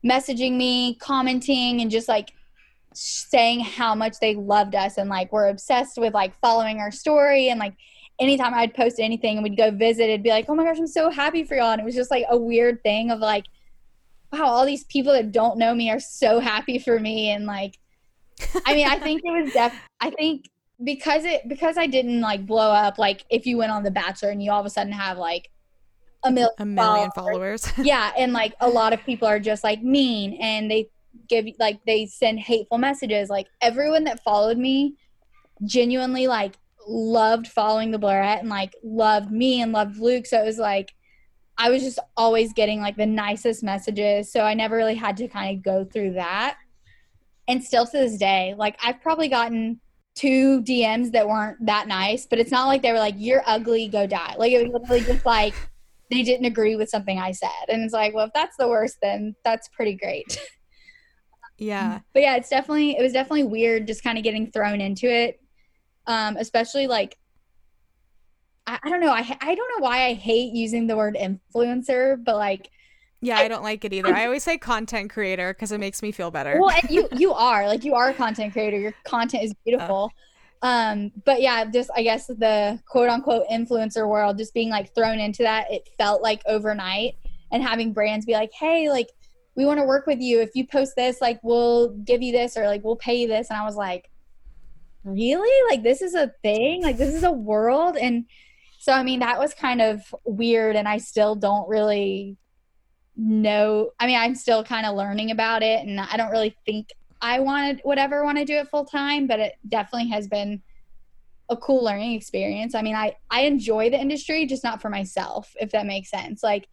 messaging me, commenting, and just like saying how much they loved us and like were obsessed with like following our story and like anytime I'd post anything and we'd go visit, it'd be like, oh my gosh, I'm so happy for y'all. And it was just like a weird thing of like, wow, all these people that don't know me are so happy for me. And like, I mean, I think it was def, I think because it, because I didn't like blow up, like if you went on The Bachelor and you all of a sudden have like a million, a million followers. followers. yeah. And like a lot of people are just like mean and they give like they send hateful messages. Like everyone that followed me genuinely like loved following the Blairette and like loved me and loved Luke. So it was like I was just always getting like the nicest messages. So I never really had to kind of go through that. And still to this day, like I've probably gotten two DMs that weren't that nice, but it's not like they were like, You're ugly, go die. Like it was literally just like they didn't agree with something I said. And it's like, well, if that's the worst, then that's pretty great. Yeah. but yeah, it's definitely it was definitely weird just kind of getting thrown into it. Um, especially like I, I don't know, I I don't know why I hate using the word influencer, but like Yeah, I don't like it either. I always say content creator because it makes me feel better. well, and you you are like you are a content creator. Your content is beautiful. Um, but yeah, just I guess the quote unquote influencer world, just being like thrown into that, it felt like overnight, and having brands be like, hey, like we want to work with you. If you post this, like we'll give you this or like we'll pay you this. And I was like, really? Like this is a thing? Like this is a world? And so I mean that was kind of weird, and I still don't really know. I mean, I'm still kind of learning about it, and I don't really think I wanted whatever I want to do it full time, but it definitely has been a cool learning experience. I mean, I I enjoy the industry, just not for myself, if that makes sense. Like,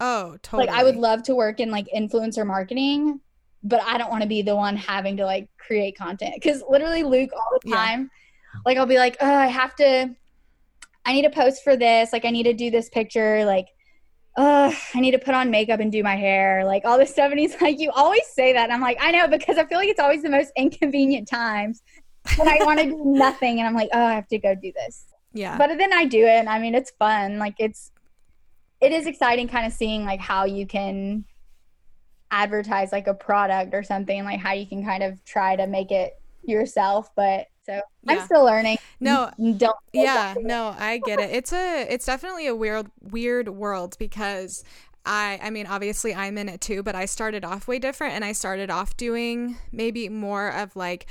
oh, totally. like I would love to work in like influencer marketing, but I don't want to be the one having to like create content because literally Luke all the Yeah. time, like I'll be like, oh, I have to, I need to post for this, like I need to do this picture, like. Uh, I need to put on makeup and do my hair, like all this stuff. And he's like, You always say that. And I'm like, I know, because I feel like it's always the most inconvenient times when I want to do nothing and I'm like, Oh, I have to go do this yeah. but then I do it and I mean it's fun like it's it is exciting kind of seeing like how you can advertise like a product or something like how you can kind of try to make it yourself but so I'm still learning. No, don't yeah no i get it. It's a it's definitely a weird weird world because i i mean obviously i'm in it too but i started off way different and i started off doing maybe more of like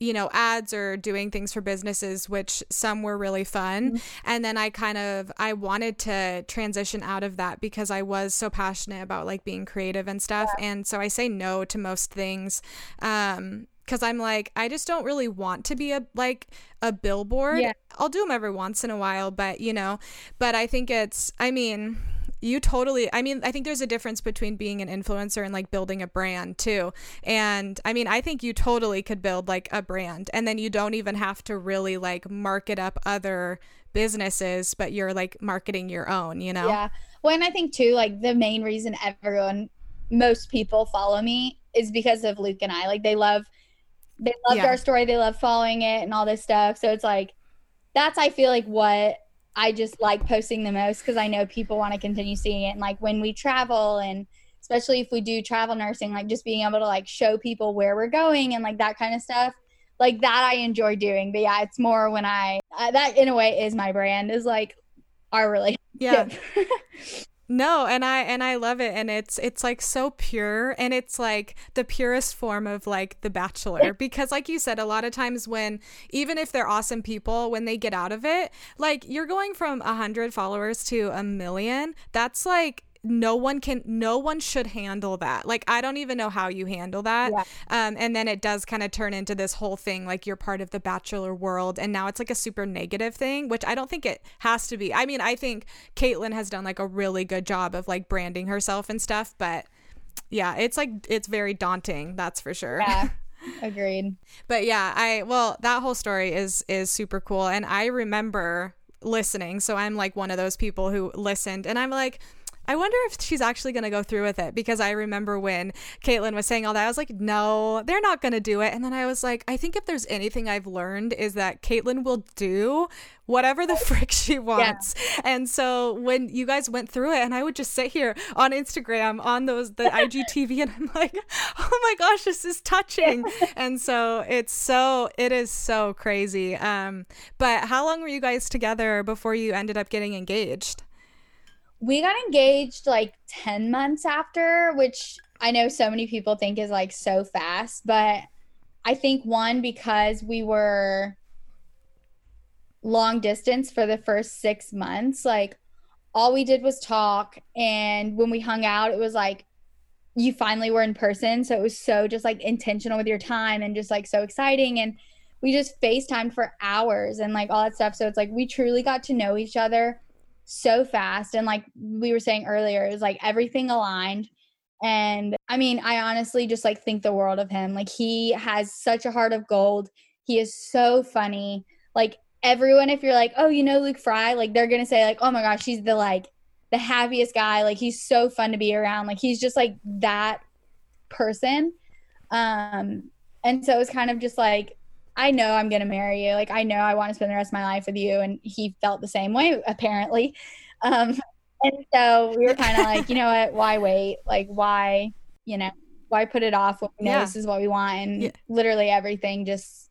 you know ads or doing things for businesses which some were really fun. And then i kind of i wanted to transition out of that because i was so passionate about like being creative and stuff. And so i say no to most things. Um because i'm like i just don't really want to be a like a billboard. Yeah. i'll do them every once in a while but you know but i think it's i mean you totally i mean i think there's a difference between being an influencer and like building a brand too. And i mean i think you totally could build like a brand and then you don't even have to really like market up other businesses but you're like marketing your own you know? Yeah. Well and I think too like the main reason everyone most people follow me is because of Luke and I. Like they love they loved Yeah. our story they love following it and all this stuff. So it's like that's I feel like what I just like posting the most because I know people want to continue seeing it. And like when we travel and especially if we do travel nursing like just being able to like show people where we're going and like that kind of stuff like that I enjoy doing. But yeah it's more when I uh, that in a way is my brand is like our relationship. yeah No, and I and I love it and it's it's like so pure and it's like the purest form of like The Bachelor because like you said a lot of times when even if they're awesome people when they get out of it like you're going from a 100 followers to a million that's like no one can no one should handle that. Like i don't even know how you handle that. Yeah. um, and then it does kind of turn into this whole thing like you're part of the bachelor world and now it's like a super negative thing which i don't think it has to be. I mean i think Kaitlyn has done like a really good job of like branding herself and stuff but yeah it's like it's very daunting that's for sure. Yeah. Agreed. But yeah i well that whole story is is super cool and i remember listening so i'm like one of those people who listened and i'm like I wonder if she's actually going to go through with it because I remember when Kaitlyn was saying all that, I was like, no, they're not going to do it. And then I was like, I think if there's anything I've learned is that Kaitlyn will do whatever the frick she wants. And so when you guys went through it, and I would just sit here on Instagram on those, the IGTV, and I'm like, oh my gosh, this is touching. and so it's so, it is so crazy. Um, but how long were you guys together before you ended up getting engaged? We got engaged like 10 months after which i know so many people think is like so fast but i think one because we were long distance for the first six months like all we did was talk and when we hung out it was like you finally were in person. So it was so just like intentional with your time and just like so exciting. And we just FaceTimed for hours and like all that stuff. So it's like we truly got to know each other so fast. And like we were saying earlier, it was like everything aligned. And I mean, I honestly just like think the world of him. Like he has such a heart of gold. He is so funny. Like everyone, if you're like, oh, you know Luke Fry, like they're gonna say like, oh my gosh, he's the like the happiest guy. Like he's so fun to be around. Like he's just like that person. Um, and so it was kind of just like I know I'm going to marry you. Like, I know I want to spend the rest of my life with you. And he felt the same way, apparently. Um, and so we were kind of like, you know what? Why wait? Like, why, you know, why put it off when we know yeah. this is what we want? And yeah. literally everything just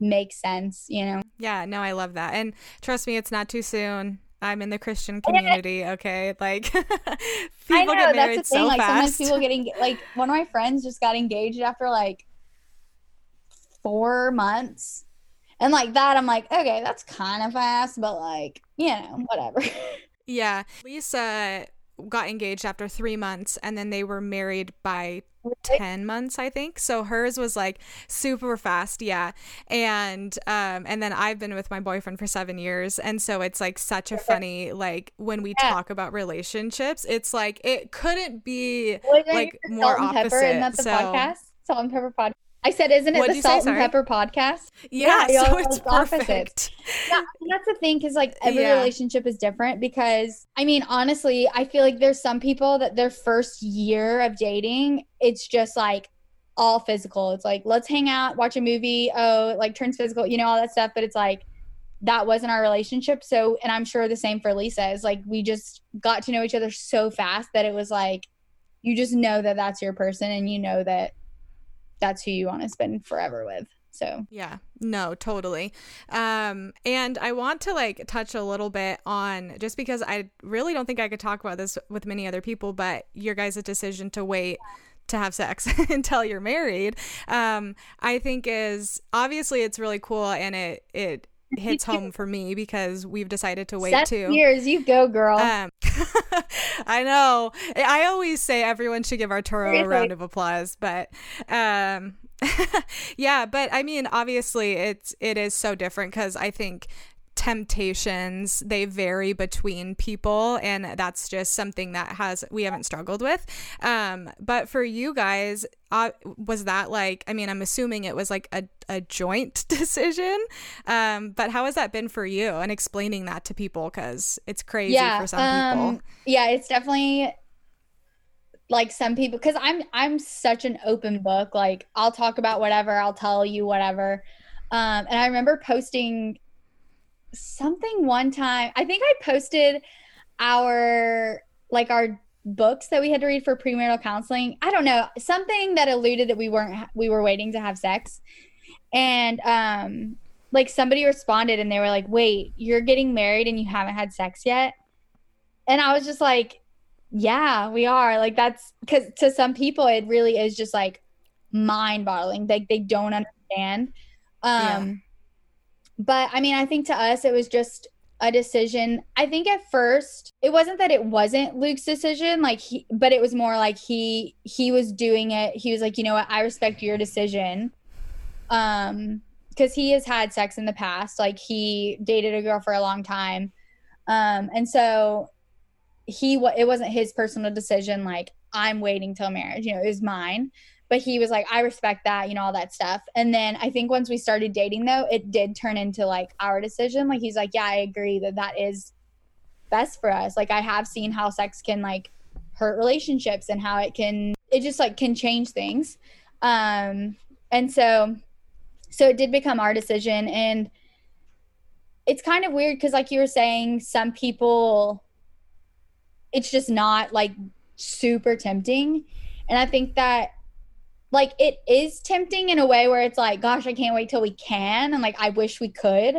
makes sense, you know? Yeah, no, I love that. And trust me, it's not too soon. I'm in the Christian community, okay? Like people I know, get married that's the thing. So like fast. sometimes people getting like one of my friends just got engaged after like four months. And like that, I'm like, okay, that's kind of fast, but like, you know, whatever. Yeah. Lisa got engaged after three months and then they were married by 10 months i think so hers was like super fast yeah and um and then i've been with my boyfriend for seven years and so it's like such a funny like when we yeah. talk about relationships it's like it couldn't be like more opposite pepper, isn't that the so, podcast salt and pepper podcast I said, isn't it What'd the Salt say, and Pepper podcast? Yeah, yeah so it's perfect. Yeah, that's the thing because like every yeah. relationship is different. Because I mean, honestly, I feel like there's some people that their first year of dating, it's just like all physical. It's like let's hang out, watch a movie. Oh, like turns physical, you know, all that stuff. But it's like that wasn't our relationship. So, and I'm sure the same for Lisa is like we just got to know each other so fast that it was like you just know that that's your person, and you know that that's who you want to spend forever with. So, yeah, no, totally. Um, and I want to like touch a little bit on just because I really don't think I could talk about this with many other people, but your guys' decision to wait to have sex until you're married um i think is obviously it's really cool and it it hits home for me because we've decided to wait Seven too. Years, you go, girl. Um, I know. I always say everyone should give Arturo a round of applause, but um, yeah. But I mean, obviously, it's it is so different because I think temptations they vary between people and that's just something that has we haven't struggled with. Um but for you guys uh, was that like i mean i'm assuming it was like a, a joint decision um but how has that been for you and explaining that to people? Because it's crazy yeah, for some um, people yeah it's definitely like some people because i'm i'm such an open book like i'll talk about whatever i'll tell you whatever. Um and i remember posting something one time. I think I posted our like our books that we had to read for premarital counseling. I don't know, something that alluded that we weren't we were waiting to have sex. And um like somebody responded and they were like, "Wait, you're getting married and you haven't had sex yet?" And I was just like, "Yeah, we are." Like that's cuz to some people it really is just like mind-boggling. Like they don't understand. Um yeah but I mean, I think to us, it was just a decision. I think at first it wasn't that it wasn't Luke's decision, like he, but it was more like he he was doing it. He was like, you know what, I respect your decision, um, because he has had sex in the past. Like he dated a girl for a long time, um, and so he it wasn't his personal decision. Like I'm waiting till marriage. You know, it was mine but he was like i respect that you know all that stuff. And then i think once we started dating though it did turn into like our decision. Like he's like yeah i agree that that is best for us. Like i have seen how sex can like hurt relationships and how it can it just like can change things. Um and so so it did become our decision. And it's kind of weird because like you were saying some people it's just not like super tempting. And i think that like it is tempting in a way where it's like gosh i can't wait till we can and like i wish we could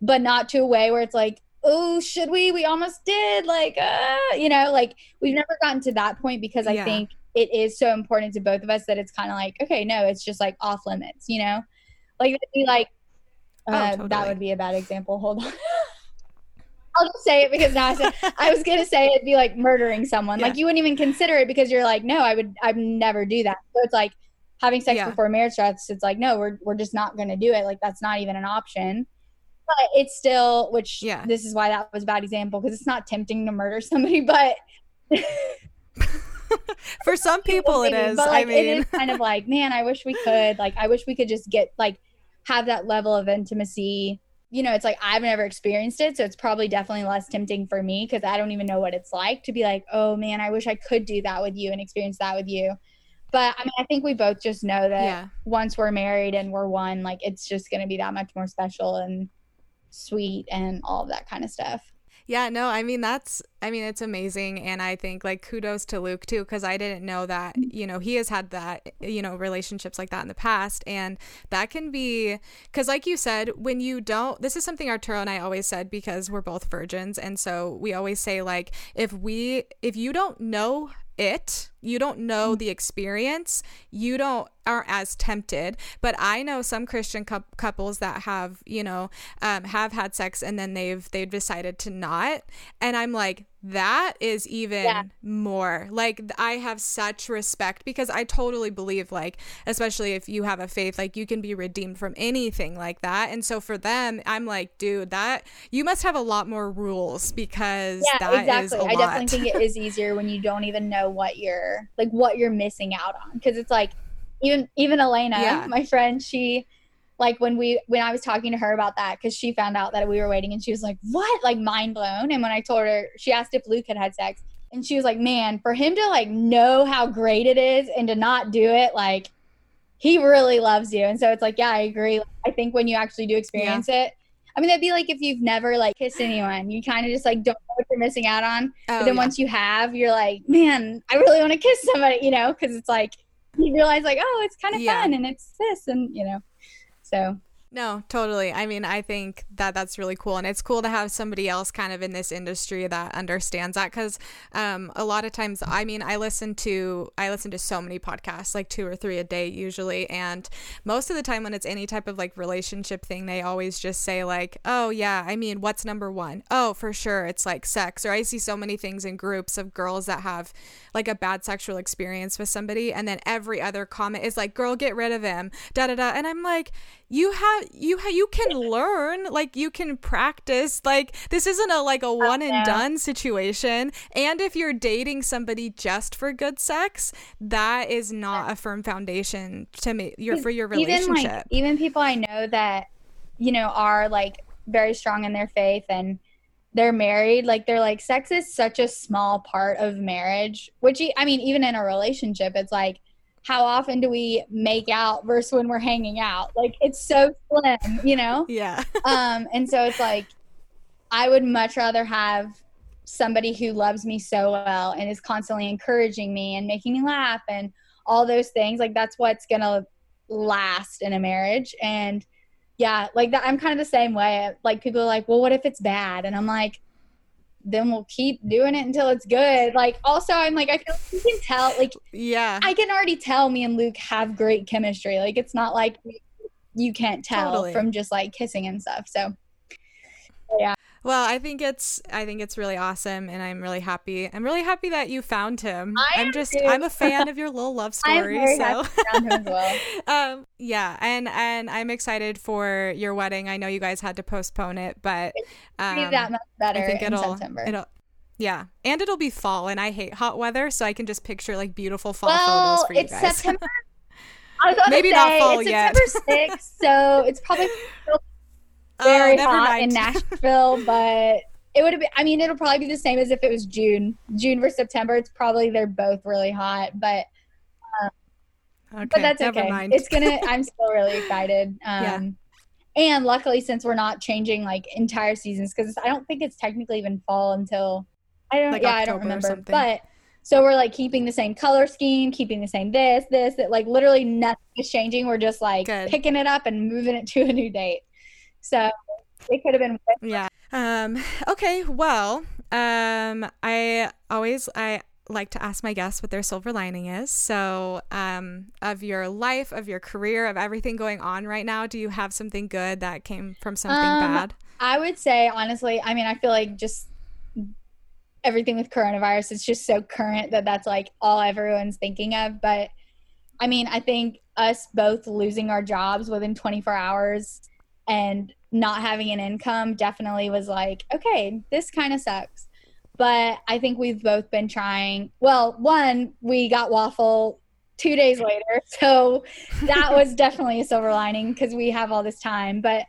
but not to a way where it's like oh should we we almost did like uh you know like we've never gotten to that point because i yeah. think it is so important to both of us that it's kind of like okay no it's just like off limits you know like be like oh, uh, oh, totally. that would be a bad example hold on I'll just say it because now I said I was gonna say it'd be like murdering someone. Yeah. Like you wouldn't even consider it because you're like, no, I would I'd never do that. So it's like having sex Yeah. before marriage starts, it's like, no, we're we're just not gonna do it. Like that's not even an option. But it's still which Yeah. this is why that was a bad example, because it's not tempting to murder somebody, but For some people, it is. But like I mean, it is kind of like, man, I wish we could. Like I wish we could just get like have that level of intimacy. You know, it's like I've never experienced it, so it's probably definitely less tempting for me because I don't even know what it's like to be like, oh man, I wish I could do that with you and experience that with you. But I mean, I think we both just know that yeah. once we're married and we're one, like it's just going to be that much more special and sweet and all of that kind of stuff. Yeah, no, I mean that's I mean it's amazing and I think like kudos to Luke too cuz I didn't know that, mm-hmm. you know, he has had that, you know, relationships like that in the past and that can be cuz like you said, when you don't this is something Arturo and I always said because we're both virgins and so we always say like if we if you don't know it you don't know the experience. You don't aren't as tempted but i know some christian cou- couples that have you know um, have had sex and then they've they've decided to not. And i'm like that is even Yeah. more. Like i have such respect because i totally believe like especially if you have a faith like you can be redeemed from anything like that. And so for them i'm like dude that you must have a lot more rules because yeah that is exactly. A i lot. definitely think it is easier when you don't even know what you're like what you're missing out on. Because it's like even even elena Yeah. my friend she like when we when i was talking to her about that because she found out that we were waiting and she was like what? Like mind blown. And when i told her she asked if luke had had sex. And she was like man for him to like know how great it is and to not do it like he really loves you. And so it's like yeah i agree. I think when you actually do experience it I mean, that'd be like if you've never like kissed anyone, you kind of just like don't know what you're missing out on. Oh, but then yeah. once you have, you're like, man, I really want to kiss somebody, you know, because it's like you realize like, oh, it's kind of Yeah. fun and it's this and you know, so No, totally. I mean, I think that that's really cool. And it's cool to have somebody else kind of in this industry that understands that. Cause um, a lot of times, I mean, I listen to, I listen to so many podcasts, like two or three a day usually. And most of the time when it's any type of like relationship thing, they always just say like, oh yeah, I mean, what's number one? Oh, for sure. It's like sex. Or I see so many things in groups of girls that have like a bad sexual experience with somebody. And then every other comment is like, girl, get rid of him. Da da da. And I'm like, you have you ha- you can learn like you can practice like this isn't a like a one and done situation. And if you're dating somebody just for good sex that is not a firm foundation to make your for your relationship even like even people I know that you know are like very strong in their faith and they're married like they're like sex is such a small part of marriage which i mean even in a relationship it's like how often do we make out versus when we're hanging out? Like it's so slim you know? Yeah. Um and so it's like i would much rather have somebody who loves me so well and is constantly encouraging me and making me laugh and all those things. Like that's what's gonna last in a marriage. And yeah like that i'm kind of the same way. Like people are like well what if it's bad? And i'm like then we'll keep doing it until it's good like also i'm like i feel like you can tell like yeah I can already tell me and Luke have great chemistry. Like it's not like you can't tell Totally. from just like kissing and stuff. So well i think it's i think it's really awesome and i'm really happy i'm really happy that you found him I am just too. i'm a fan of your little love I'm story very so happy found him as well. um yeah and and i'm excited for your wedding i know you guys had to postpone it but Be um, that much better i think in it'll September. it'll yeah and it'll be fall and i hate hot weather so i can just picture like beautiful fall well, photos for you guys September. I was gonna Maybe say, not fall it's yet. September 6th, so it's probably Oh, very never hot in. Nashville, but it would have been. I mean, it'll probably be the same as if it was June, June versus September. It's probably they're both really hot, but okay but that's okay. mind It's gonna. I'm still really excited. Um, Yeah. And luckily, since we're not changing like entire seasons, because I don't think it's technically even fall until I don't. Like yeah, I don't remember. But so we're like keeping the same color scheme, keeping the same this, this, that. Like literally nothing is changing. We're just like Good. picking it up and moving it to a new date. So it could have been. Yeah. Um, okay. Well, um, I always I like to ask my guests what their silver lining is. So, um, of your life, of your career, of everything going on right now, do you have something good that came from something Um, bad? I would say honestly, I mean, I feel like just everything with coronavirus is just so current that that's like all everyone's thinking of. But I mean, I think us both losing our jobs within 24 hours and not having an income definitely was like, okay, this kind of sucks. But I think we've both been trying. Well, one, we got waffle two days later. So that was definitely a silver lining because we have all this time. But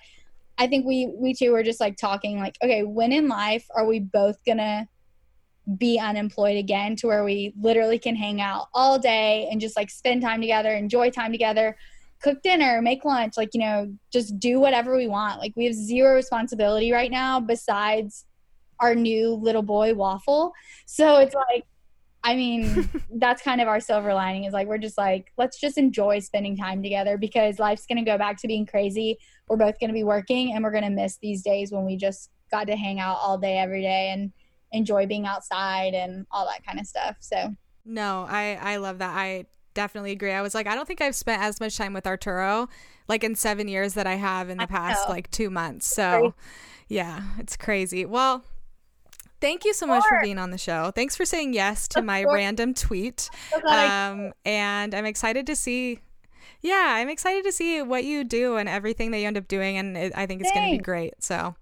I think we we two were just like talking like, okay, when in life are we both gonna be unemployed again to where we literally can hang out all day and just like spend time together, enjoy time together, cook dinner, make lunch, like, you know, just do whatever we want. Like we have zero responsibility right now besides our new little boy waffle. So it's like I mean, that's kind of our silver lining is like we're just like, let's just enjoy spending time together because life's going to go back to being crazy. We're both going to be working and we're going to miss these days when we just got to hang out all day every day and enjoy being outside and all that kind of stuff. So, no, I I love that. I definitely agree. I was like, I don't think I've spent as much time with Arturo like in 7 years that I have in the past like 2 months. So, yeah, it's crazy. Well, Thank you so much for being on the show. Thanks for saying yes to my random tweet. Um, and I'm excited to see. Yeah, I'm excited to see what you do and everything that you end up doing, and it, I think it's going to be great. So.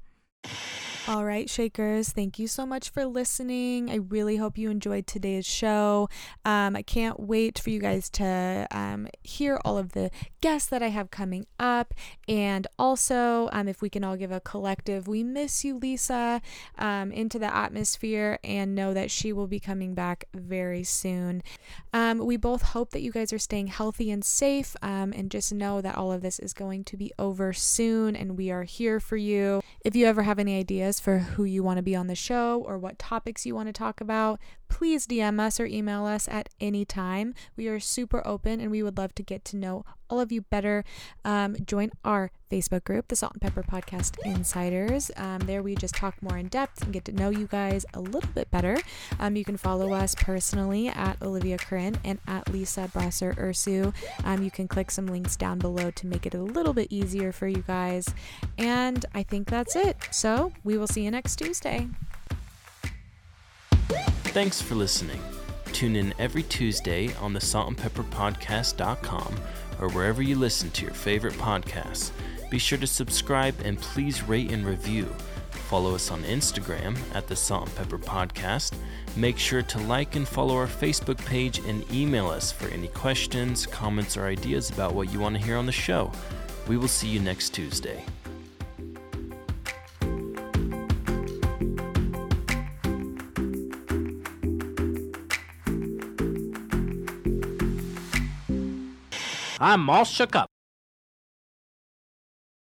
All right, Shakers, thank you so much for listening. I really hope you enjoyed today's show. Um, I can't wait for you guys to um, hear all of the guests that I have coming up. And also, um, if we can all give a collective, we miss you, Lisa, um, into the atmosphere and know that she will be coming back very soon. Um, we both hope that you guys are staying healthy and safe um, and just know that all of this is going to be over soon and we are here for you. If you ever have any ideas for who you want to be on the show or what topics you want to talk about, please DM us or email us at any time. We are super open and we would love to get to know all of you better. Um, join our Facebook group, the Salt and Pepper Podcast Insiders. Um, there we just talk more in depth and get to know you guys a little bit better. Um, you can follow us personally at Olivia Corinne and at Lisa Brasser Ursu. Um, you can click some links down below to make it a little bit easier for you guys. And I think that's it. So we will see you next Tuesday. Thanks for listening. Tune in every Tuesday on the saltandpepperpodcast.com or wherever you listen to your favorite podcasts. Be sure to subscribe and please rate and review. Follow us on Instagram at the Salt and Pepper Podcast. Make sure to like and follow our Facebook page and email us for any questions, comments, or ideas about what you want to hear on the show. We will see you next Tuesday. I'm all shook up.